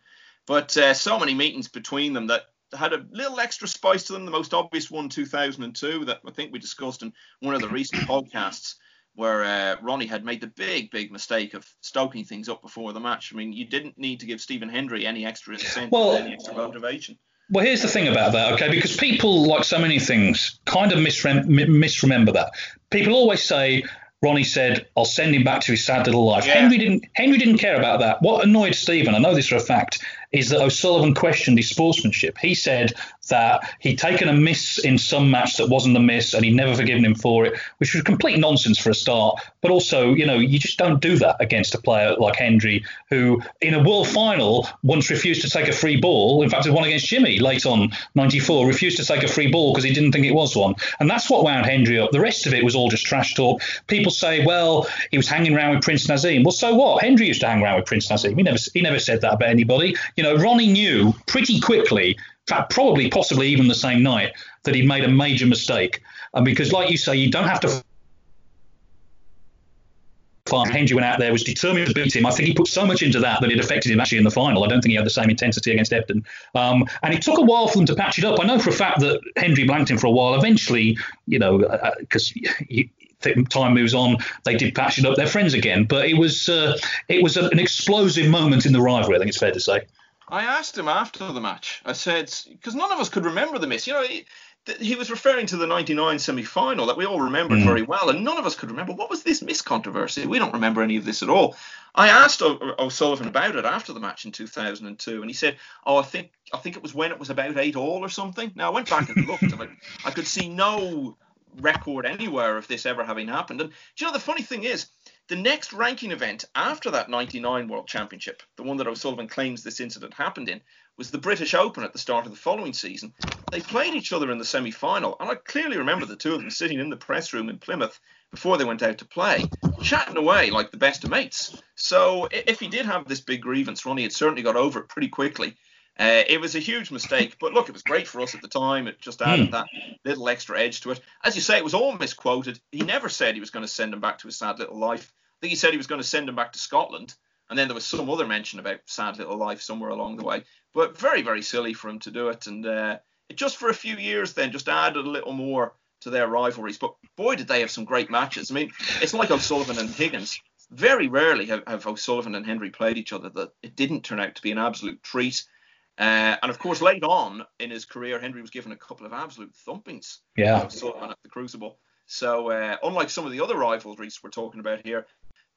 But uh, so many meetings between them that had a little extra spice to them. The most obvious one, 2002, that I think we discussed in one of the recent podcasts where uh, Ronnie had made the big, big mistake of stoking things up before the match. I mean, you didn't need to give Stephen Hendry any extra incentive, well, any extra motivation. Well, here's the thing about that, okay? Because people, like so many things, kind of misrem- misremember that. People always say, Ronnie said, "I'll send him back to his sad little life." Yeah. Hendry didn't. Hendry didn't care about that. What annoyed Stephen, I know this for a fact, is that O'Sullivan questioned his sportsmanship. He said that he'd taken a miss in some match that wasn't a miss and he'd never forgiven him for it, which was complete nonsense for a start. But also, you know, you just don't do that against a player like Hendry, who in a world final once refused to take a free ball. In fact, it won against Jimmy late on 94, refused to take a free ball because he didn't think it was one. And that's what wound Hendry up. The rest of it was all just trash talk. People say, well, he was hanging around with Prince Naseem. Well, so what? Hendry used to hang around with Prince Naseem. He never, he never said that about anybody. You know, Ronnie knew pretty quickly, probably, possibly even the same night, that he'd made a major mistake. And because, like you say, you don't have to. Hendry went out there, was determined to beat him. I think he put so much into that that it affected him actually in the final. I don't think he had the same intensity against Ebdon. Um, and it took a while for them to patch it up. I know for a fact that Hendry blanked him for a while. Eventually, you know, because uh, uh time moves on, they did patch it up. They're friends again. But it was uh, it was an explosive moment in the rivalry. I think it's fair to say. I asked him after the match. I said because none of us could remember the miss. You know, he, he was referring to the '99 semi-final that we all remembered mm. very well, and none of us could remember what was this miss controversy. We don't remember any of this at all. I asked o- O'Sullivan about it after the match in 2002, and he said, "Oh, I think I think it was when it was about eight all or something." Now I went back and looked, and I, I could see no record anywhere of this ever having happened. And do you know, the funny thing is, the next ranking event after that 99 World Championship, the one that O'Sullivan claims this incident happened in, was the British Open at the start of the following season. They played each other in the semi final, and I clearly remember the two of them sitting in the press room in Plymouth before they went out to play, chatting away like the best of mates. So if he did have this big grievance, Ronnie had certainly got over it pretty quickly. Uh, it was a huge mistake, but look, it was great for us at the time. It just added mm. that little extra edge to it. As you say, it was all misquoted. He never said he was going to send him back to his sad little life. I think he said he was going to send him back to Scotland, and then there was some other mention about sad little life somewhere along the way. But very, very silly for him to do it, and uh, it just for a few years then just added a little more to their rivalries. But boy, did they have some great matches. I mean, it's like O'Sullivan and Higgins. Very rarely have, have O'Sullivan and Hendry played each other that it didn't turn out to be an absolute treat. Uh, and of course, late on in his career, Hendry was given a couple of absolute thumpings. Yeah. At the Crucible. So, uh, unlike some of the other rivalries we're talking about here,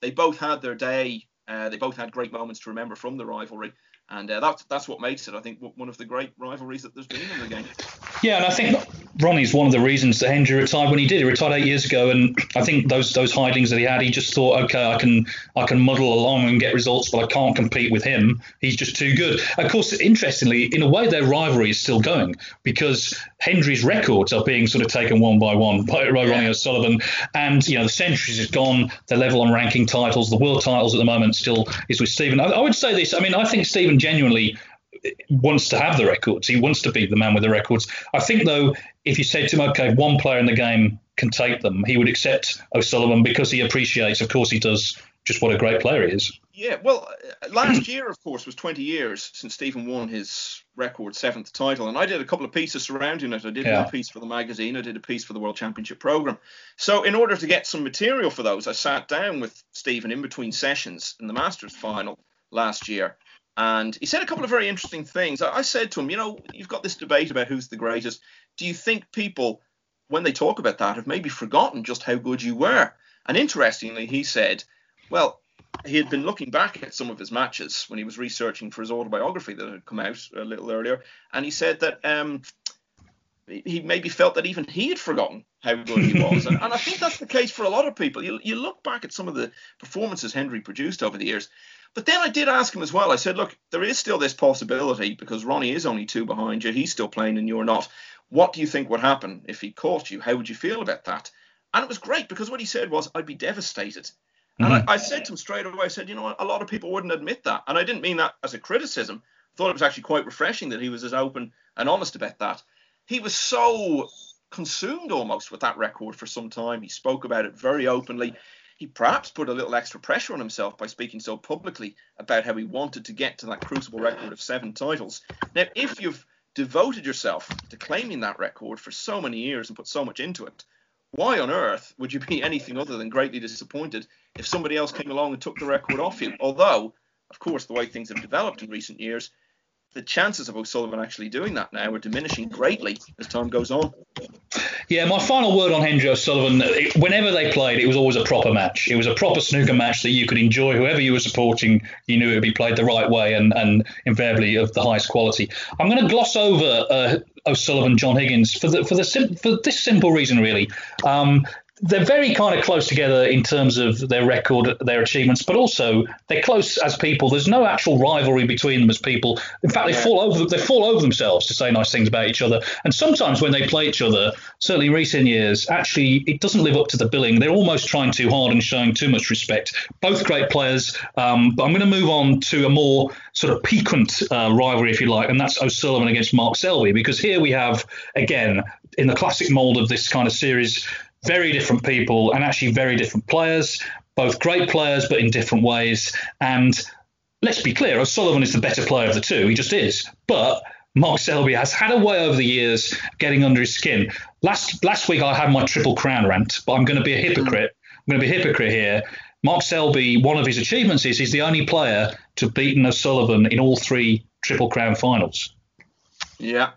they both had their day. Uh, they both had great moments to remember from the rivalry and uh, that's that's what makes it, I think, one of the great rivalries that there's been in the game. Yeah, and I think Ronnie's one of the reasons that Hendry retired when he did. He retired eight years ago, and I think those those hidings that he had, he just thought, okay, I can I can muddle along and get results, but I can't compete with him. He's just too good. Of course, interestingly, in a way, their rivalry is still going because Hendry's records are being sort of taken one by one by Ronnie. O'Sullivan, and you know the centuries is gone. The level on ranking titles, the world titles at the moment still is with Stephen. I, I would say this. I mean, I think Stephen genuinely wants to have the records. He wants to be the man with the records. I think, though, if you said to him, okay, one player in the game can take them, he would accept O'Sullivan because he appreciates, of course, he does, just what a great player he is. Yeah, well, uh, last year, of course, was 20 years since Stephen won his record seventh title, and I did a couple of pieces surrounding it. I did yeah. a piece for the magazine, I did a piece for the World Championship program. So, in order to get some material for those, I sat down with Stephen in between sessions in the Masters final last year and he said a couple of very interesting things. I, said to him, you know, you've got this debate about who's the greatest. Do you think people, when they talk about that, have maybe forgotten just how good you were? And interestingly, he said, well, he had been looking back at some of his matches when he was researching for his autobiography that had come out a little earlier, and he said that um, he maybe felt that even he had forgotten how good he was. and, and, I think that's the case for a lot of people. You, you look back at some of the performances Hendry produced over the years, but then I did ask him as well. I said, look, there is still this possibility because Ronnie is only two behind you. He's still playing and you're not. What do you think would happen if he caught you? How would you feel about that? And it was great because what he said was, I'd be devastated. And mm-hmm. I, said to him straight away, I said, you know, a lot of people wouldn't admit that. And I didn't mean that as a criticism. I thought it was actually quite refreshing that he was as open and honest about that. He was so consumed almost with that record for some time. He spoke about it very openly he perhaps put a little extra pressure on himself by speaking so publicly about how he wanted to get to that crucible record of seven titles. Now, if you've devoted yourself to claiming that record for so many years and put so much into it, why on earth would you be anything other than greatly disappointed if somebody else came along and took the record off you? Although, of course, the way things have developed in recent years, the chances of O'Sullivan actually doing that now are diminishing greatly as time goes on. Yeah, my final word on Hendry O'Sullivan, whenever they played, it was always a proper match. It was a proper snooker match that you could enjoy. Whoever you were supporting, you knew it would be played the right way and, and invariably of the highest quality. I'm going to gloss over uh, O'Sullivan, John Higgins for the for the for this simple reason, really. Um, they're very kind of close together in terms of their record, their achievements, but also they're close as people. There's no actual rivalry between them as people. In fact, they yeah. fall over they fall over themselves to say nice things about each other. And sometimes when they play each other, certainly in recent years, actually it doesn't live up to the billing. They're almost trying too hard and showing too much respect. Both great players. Um, but I'm going to move on to a more sort of piquant uh, rivalry, if you like, and that's O'Sullivan against Mark Selby, because here we have again in the classic mold of this kind of series very different people and actually very different players, both great players but in different ways. And let's be clear, O'Sullivan is the better player of the two. He just is. But Mark Selby has had a way over the years getting under his skin. Last last week I had my triple crown rant, but I'm going to be a hypocrite. I'm going to be a hypocrite here. Mark Selby, one of his achievements is he's the only player to beaten O'Sullivan in all three triple crown finals. Yeah.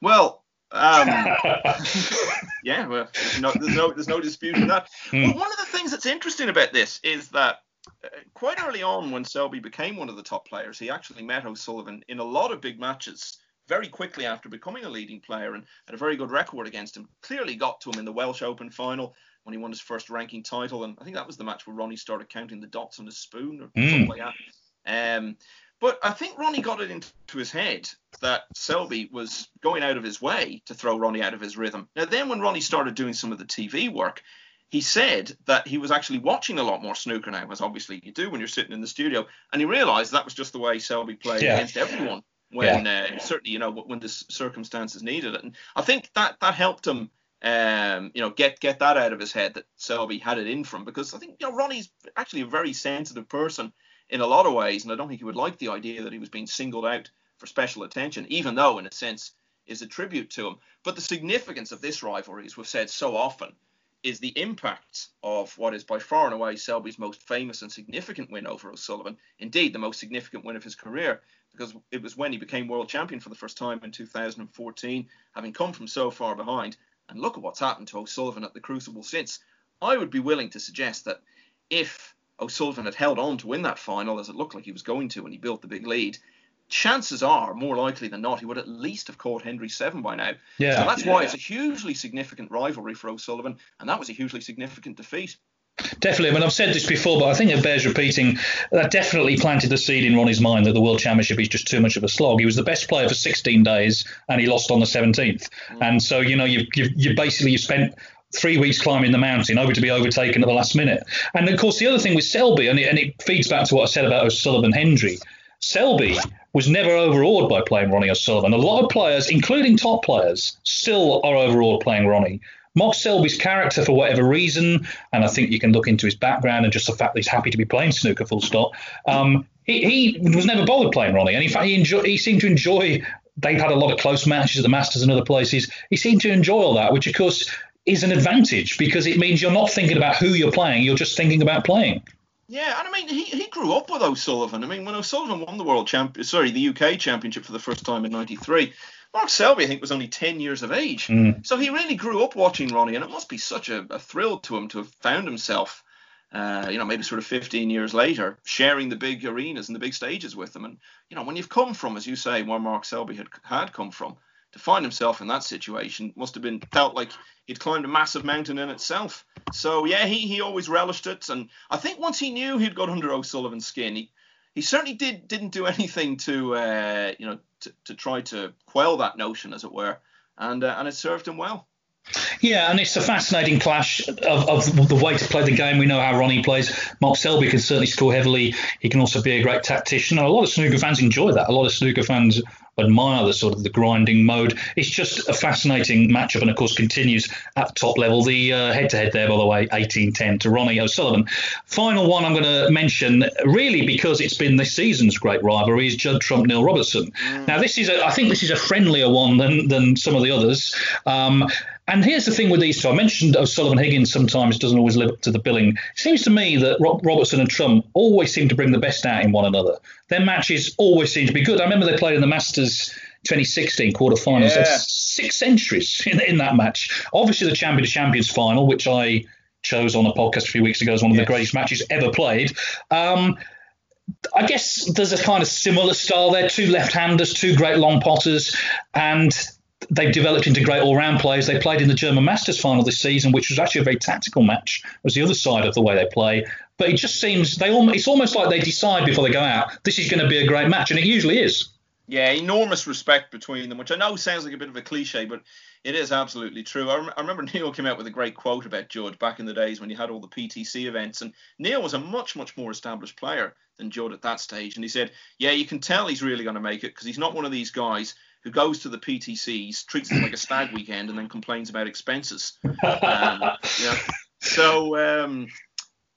Well, um, yeah, well, no, there's no there's no disputing that. Mm. Well, one of the things that's interesting about this is that uh, quite early on, when Selby became one of the top players, he actually met O'Sullivan in a lot of big matches very quickly after becoming a leading player and had a very good record against him. Clearly got to him in the Welsh Open final when he won his first ranking title, and I think that was the match where Ronnie started counting the dots on his spoon or mm. something like that. Um, but I think Ronnie got it into his head that Selby was going out of his way to throw Ronnie out of his rhythm. Now, then when Ronnie started doing some of the TV work, he said that he was actually watching a lot more snooker now, as obviously you do when you're sitting in the studio, and he realised that was just the way Selby played yeah. against everyone when yeah. uh, certainly you know when the circumstances needed it, and I think that that helped him. Um, you know, get get that out of his head that Selby had it in from because I think you know Ronnie's actually a very sensitive person in a lot of ways, and I don't think he would like the idea that he was being singled out for special attention, even though in a sense is a tribute to him. But the significance of this rivalry, as we've said so often, is the impact of what is by far and away Selby's most famous and significant win over O'Sullivan, indeed the most significant win of his career, because it was when he became world champion for the first time in 2014, having come from so far behind. And look at what's happened to O'Sullivan at the Crucible since. I would be willing to suggest that if O'Sullivan had held on to win that final, as it looked like he was going to when he built the big lead, chances are, more likely than not, he would at least have caught Hendry Seven by now. Yeah. So that's why it's a hugely significant rivalry for O'Sullivan, and that was a hugely significant defeat. Definitely. I mean, I've said this before, but I think it bears repeating. That definitely planted the seed in Ronnie's mind that the World Championship is just too much of a slog. He was the best player for 16 days, and he lost on the 17th. Mm. And so, you know, you've, you've, you basically you spent three weeks climbing the mountain, over to be overtaken at the last minute. And of course, the other thing with Selby, and it, and it feeds back to what I said about O'Sullivan Hendry. Selby was never overawed by playing Ronnie O'Sullivan. A lot of players, including top players, still are overawed playing Ronnie. Mark Selby's character, for whatever reason, and I think you can look into his background and just the fact that he's happy to be playing snooker, full stop. Um, he, he, was never bothered playing Ronnie, and in fact, he, enjoy, he seemed to enjoy. They've had a lot of close matches at the Masters and other places. He seemed to enjoy all that, which of course is an advantage because it means you're not thinking about who you're playing, you're just thinking about playing. Yeah, and I mean, he, he grew up with O'Sullivan. I mean, when O'Sullivan won the world champ, sorry, the UK championship for the first time in '93, Mark Selby, I think, was only 10 years of age. Mm. So he really grew up watching Ronnie, and it must be such a, a thrill to him to have found himself, uh, you know, maybe sort of 15 years later, sharing the big arenas and the big stages with them. And, you know, when you've come from, as you say, where Mark Selby had, had come from, to find himself in that situation must have been felt like he'd climbed a massive mountain in itself. So yeah, he he always relished it, and I think once he knew he'd got under O'Sullivan's skin, he he certainly did didn't do anything to uh, you know to, to try to quell that notion, as it were, and uh, and it served him well. Yeah, and it's a fascinating clash of, of, the way to play the game. We know how Ronnie plays. Mark Selby can certainly score heavily. He can also be a great tactician. And a lot of snooker fans enjoy that. A lot of snooker fans admire the sort of the grinding mode. It's just a fascinating matchup, and of course continues at top level. The head to head there, by the way, 18-10 to Ronnie O'Sullivan. Final one I'm going to mention, really because it's been this season's great rivalry, is Judd Trump Neil Robertson. Now this is, a, I think this is a friendlier one than than some of the others. Um, and here's the thing with these two. I mentioned O'Sullivan Higgins sometimes doesn't always live up to the billing. It seems to me that Robertson and Trump always seem to bring the best out in one another. Their matches always seem to be good. I remember they played in the Masters 2016 quarterfinals. Yeah. six centuries in, in that match. Obviously, the Champion of Champions final, which I chose on a podcast a few weeks ago as one of yes. the greatest matches ever played. Um, I guess there's a kind of similar style there. Two left-handers, two great long potters, and they've developed into great all-round players. They played in the German Masters final this season, which was actually a very tactical match. It was the other side of the way they play. But it just seems they almost, it's almost like they decide before they go out, this is going to be a great match, and it usually is. Yeah, enormous respect between them, which I know sounds like a bit of a cliche, but it is absolutely true. I, rem- I remember Neil came out with a great quote about Judd back in the days when he had all the PTC events, and Neil was a much, much more established player than Judd at that stage. And he said, Yeah, you can tell he's really going to make it because he's not one of these guys who goes to the PTCs, treats them like a stag weekend, and then complains about expenses. Um, yeah. So, um,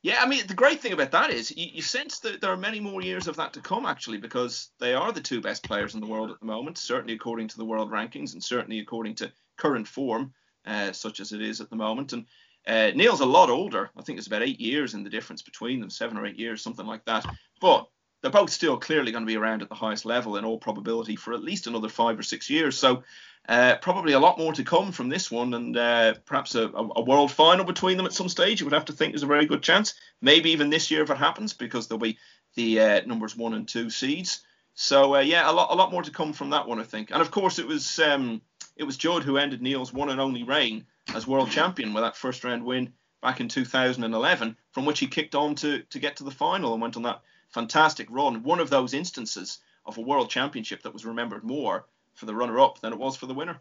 yeah, I mean, the great thing about that is you, you, sense that there are many more years of that to come, actually, because they are the two best players in the world at the moment, certainly according to the world rankings and certainly according to current form, uh, such as it is at the moment. And uh, Neil's a lot older. I think it's about eight years in the difference between them, seven or eight years, something like that. But they're both still clearly going to be around at the highest level in all probability for at least another five or six years. So uh, probably a lot more to come from this one, and uh, perhaps a, a, world final between them at some stage. You would have to think there's a very good chance. Maybe even this year if it happens, because there'll be the uh, numbers one and two seeds. So uh, yeah, a lot a lot more to come from that one, I think. And of course, it was um, it was Judd who ended Neil's one and only reign as world champion with that first round win back in 2011, from which he kicked on to to get to the final and went on that fantastic run. One of those instances of a world championship that was remembered more for the runner up than it was for the winner.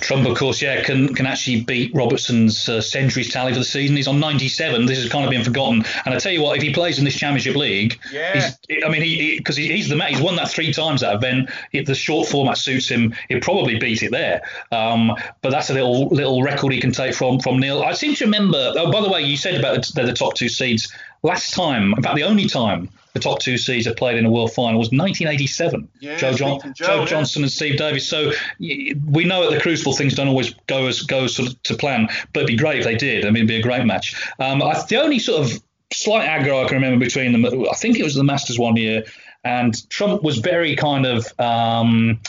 Trump, of course, yeah, can can actually beat Robertson's uh, centuries tally for the season. He's on 97. This has kind of been forgotten. And I tell you what, if he plays in this Championship League, yeah. I mean, he because he, he's the man. He's won that three times that event. If the short format suits him, he'll probably beat it there. Um, but that's a little little record he can take from from Neil. I seem to remember. Oh, by the way, you said about the, the top two seeds last time. In fact, the only time the top two seeds have played in a world final was 1987. Yeah, Joe, John, Joe, Joe yeah. Johnson and Steve Davis. So we know at the Crucible things don't always go as go sort of to plan, but it'd be great if they did. I mean, it'd be a great match. Um, I, the only sort of slight aggro I can remember between them, I think it was the Masters one year, and Trump was very kind of um,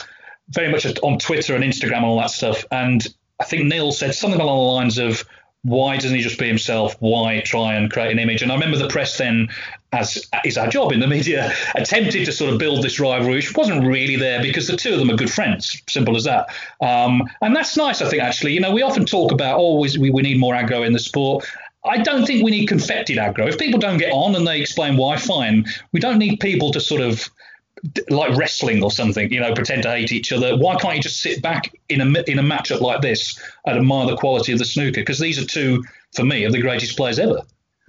very much on Twitter and Instagram and all that stuff, and I think Neil said something along the lines of why doesn't he just be himself? Why try and create an image? And I remember the press then, as is our job in the media, attempted to sort of build this rivalry, which wasn't really there because the two of them are good friends. Simple as that. Um, and that's nice, I think, actually. You know, we often talk about, oh, we, we need more aggro in the sport. I don't think we need confected aggro. If people don't get on and they explain why, fine. We don't need people to sort of like wrestling or something, you know, pretend to hate each other. Why can't you just sit back in a in a matchup like this and admire the quality of the snooker? Because these are two, for me, of the greatest players ever.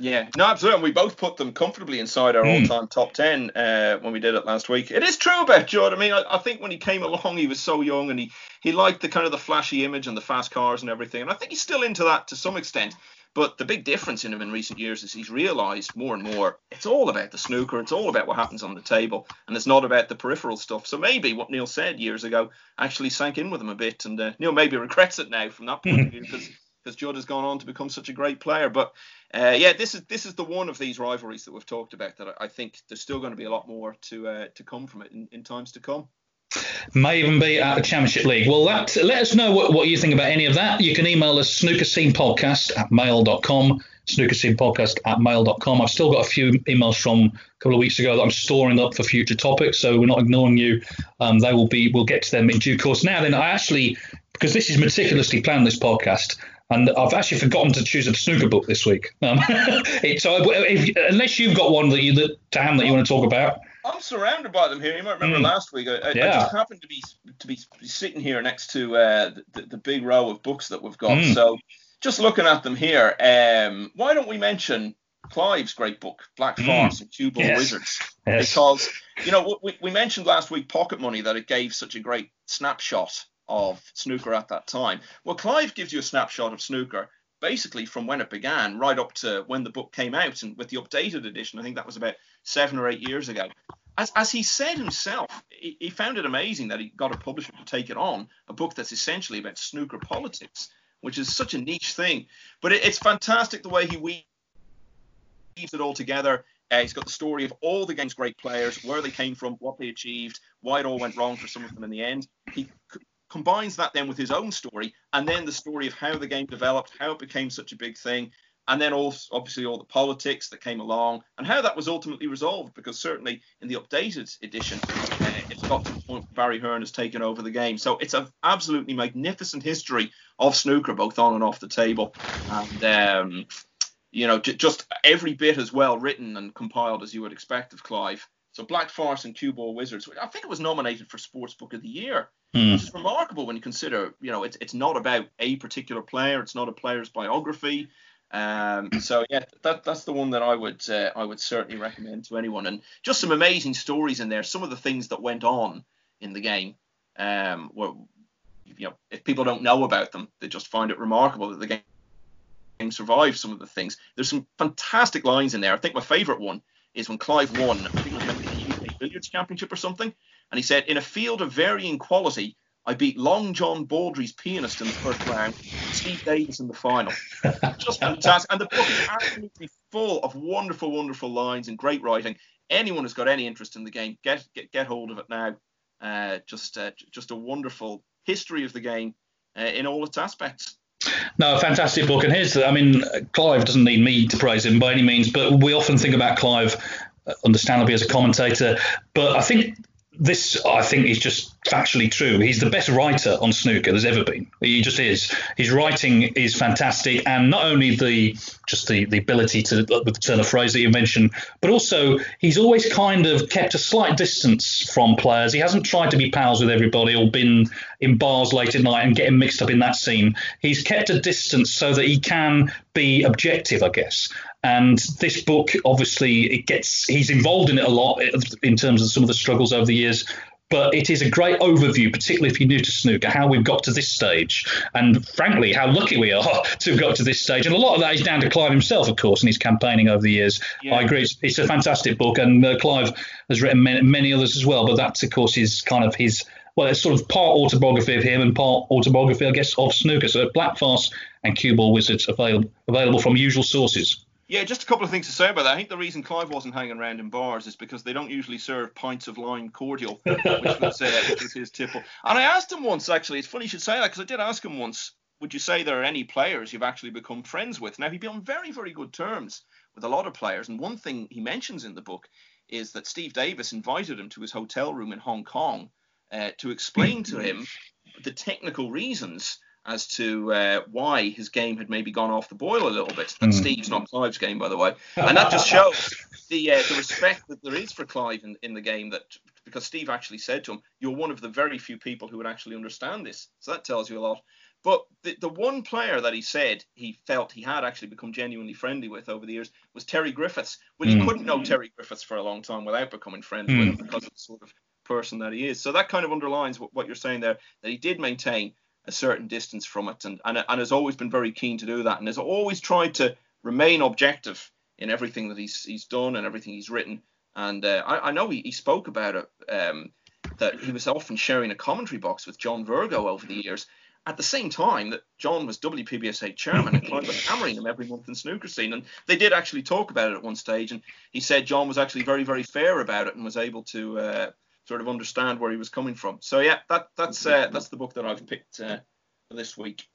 Yeah, no, absolutely. And we both put them comfortably inside our Mm. all-time top ten uh, when we did it last week. It is true about Jordan. I mean, I, I think when he came along, he was so young and he he liked the kind of the flashy image and the fast cars and everything. And I think he's still into that to some extent. But the big difference in him in recent years is he's realised more and more it's all about the snooker. It's all about what happens on the table, and it's not about the peripheral stuff. So maybe what Neil said years ago actually sank in with him a bit, and uh, Neil maybe regrets it now from that point of view because because Judd has gone on to become such a great player. But uh, yeah, this is this is the one of these rivalries that we've talked about that I, think there's still going to be a lot more to uh, to come from it in, in times to come. May even be at the Championship League. Well, that let us know what, what you think about any of that. You can email us snooker scene podcast at mail.com, snooker scene podcast at mail.com. I've still got a few emails from a couple of weeks ago that I'm storing up for future topics, so we're not ignoring you. Um, they will be, we'll get to them in due course. Now, then, I actually, because this is meticulously planned, this podcast, and I've actually forgotten to choose a snooker book this week. Um, it, so if, unless you've got one that you that to hand that you want to talk about. I'm surrounded by them here. You might remember Mm. last week. I, I, I just happened to be to be sitting here next to uh, the, the big row of books that we've got. Mm. So just looking at them here, um, why don't we mention Clive's great book, Black Mm. And Cue Ball Yes. Wizards? Yes. Because you know we, we mentioned last week Pocket Money that it gave such a great snapshot of snooker at that time. Well, Clive gives you a snapshot of snooker basically from when it began right up to when the book came out and with the updated edition. I think that was about seven or eight years ago. As, as he said himself he, he found it amazing that he got a publisher to take it on a book that's essentially about snooker politics which is such a niche thing. But it, it's fantastic the way he weaves it all together. Uh, he's got the story of all the game's great players where they came from what they achieved why it all went wrong for some of them in the end. He combines that then with his own story and then the story of how the game developed, how it became such a big thing, and then also obviously all the politics that came along and how that was ultimately resolved. Because certainly in the updated edition, uh, it's got to the point Barry Hearn has taken over the game. So it's an absolutely magnificent history of snooker, both on and off the table, and. Um, you know, j- just every bit as well written and compiled as you would expect of Clive. So Black Farce and Cue Ball Wizards, I think it was nominated for Sports Book of the Year Hmm. which is remarkable when you consider, you know, it's it's not about a particular player, it's not a player's biography. Um, so yeah, that that's the one that I would uh, I would certainly recommend to anyone, and just some amazing stories in there. Some of the things that went on in the game, um, were, you know, if people don't know about them, they just find it remarkable that the game survived some of the things. There's some fantastic lines in there. I think my favourite one is when Clive won. I think it was maybe the UK Billiards Championship or something. And he said, in a field of varying quality, I beat Long John Baldry's pianist in the first round, Steve Davis in the final. Just fantastic. And the book is absolutely full of wonderful, wonderful lines and great writing. Anyone who's got any interest in the game, get get, get hold of it now. Uh, just uh, just a wonderful history of the game uh, in all its aspects. No, a fantastic book. And here's, the, I mean, Clive doesn't need me to praise him by any means, but we often think about Clive, understandably, as a commentator. But I think this I think is just factually true. He's the best writer on snooker there's ever been. He just is. His writing is fantastic, and not only the just the, the ability to with the turn of phrase that you mentioned, but also he's always kind of kept a slight distance from players. He hasn't tried to be pals with everybody or been in bars late at night and getting mixed up in that scene. He's kept a distance so that he can be objective, I guess. And this book, obviously, it gets he's involved in it a lot in terms of some of the struggles over the years. But it is a great overview, particularly if you're new to snooker, how we've got to this stage, and frankly, how lucky we are to have got to this stage. And a lot of that is down to Clive himself, of course, and his campaigning over the years. Yeah. I agree; it's, it's, a fantastic book, and uh, Clive has written many, many others as well. But that's, of course, is kind of his well, it's sort of part autobiography of him and part autobiography, I guess, of snooker. So Black Farce and Cue Ball Wizards available available from usual sources. Yeah, just a couple of things to say about that. I think the reason Clive wasn't hanging around in bars is because they don't usually serve pints of lime cordial, which was, uh, which was his tipple. And I asked him once, actually, it's funny you should say that because I did ask him once, would you say there are any players you've actually become friends with? Now, he'd be on very, very good terms with a lot of players. And one thing he mentions in the book is that Steve Davis invited him to his hotel room in Hong Kong uh, to explain to him the technical reasons as to uh, why his game had maybe gone off the boil a little bit. That's mm. Steve's, not Clive's game, by the way. And that just shows the uh, the respect that there is for Clive in, in the game. That because Steve actually said to him, "You're one of the very few people who would actually understand this." So that tells you a lot. But the, the one player that he said he felt he had actually become genuinely friendly with over the years was Terry Griffiths. Well, he mm. couldn't know Terry Griffiths for a long time without becoming friendly mm. with him because of the sort of person that he is. So that kind of underlines what, what you're saying there, that he did maintain a certain distance from it and, and, and has always been very keen to do that and has always tried to remain objective in everything that he's, he's done and everything he's written. And uh, I, I know he, he spoke about it, um, that he was often sharing a commentary box with John Virgo over the years. At the same time that John was WPBSA chairman and Clive was hammering him every month in snooker scene. And they did actually talk about it at one stage. And he said John was actually very, very fair about it and was able to uh, sort of understand where he was coming from. So yeah, that that's uh, that's the book that I've picked uh, for this week.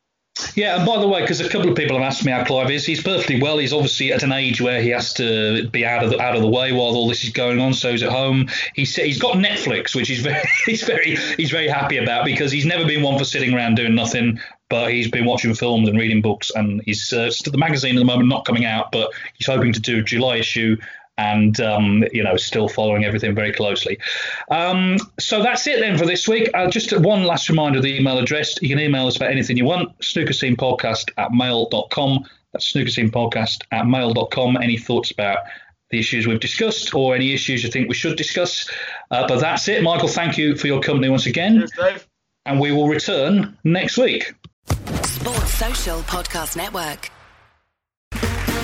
Yeah, and by the way, because a couple of people have asked me how Clive is, he's perfectly well. He's obviously at an age where he has to be out of the out of the way while all this is going on. So he's at home. He's he's got Netflix, which he's very he's very he's very happy about because he's never been one for sitting around doing nothing. But he's been watching films and reading books, and he's uh, the magazine at the moment not coming out, but he's hoping to do a July issue and um, you know still following everything very closely. Um, so that's it then for this week. Uh, just one last reminder: the email address. You can email us about anything you want. Snookerscenepodcast at mail.com. That's snookerscenepodcast at mail.com. Any thoughts about the issues we've discussed or any issues you think we should discuss? Uh, but that's it, Michael. Thank you for your company once again. Cheers, Dave. And we will return next week. Sports Social Podcast Network.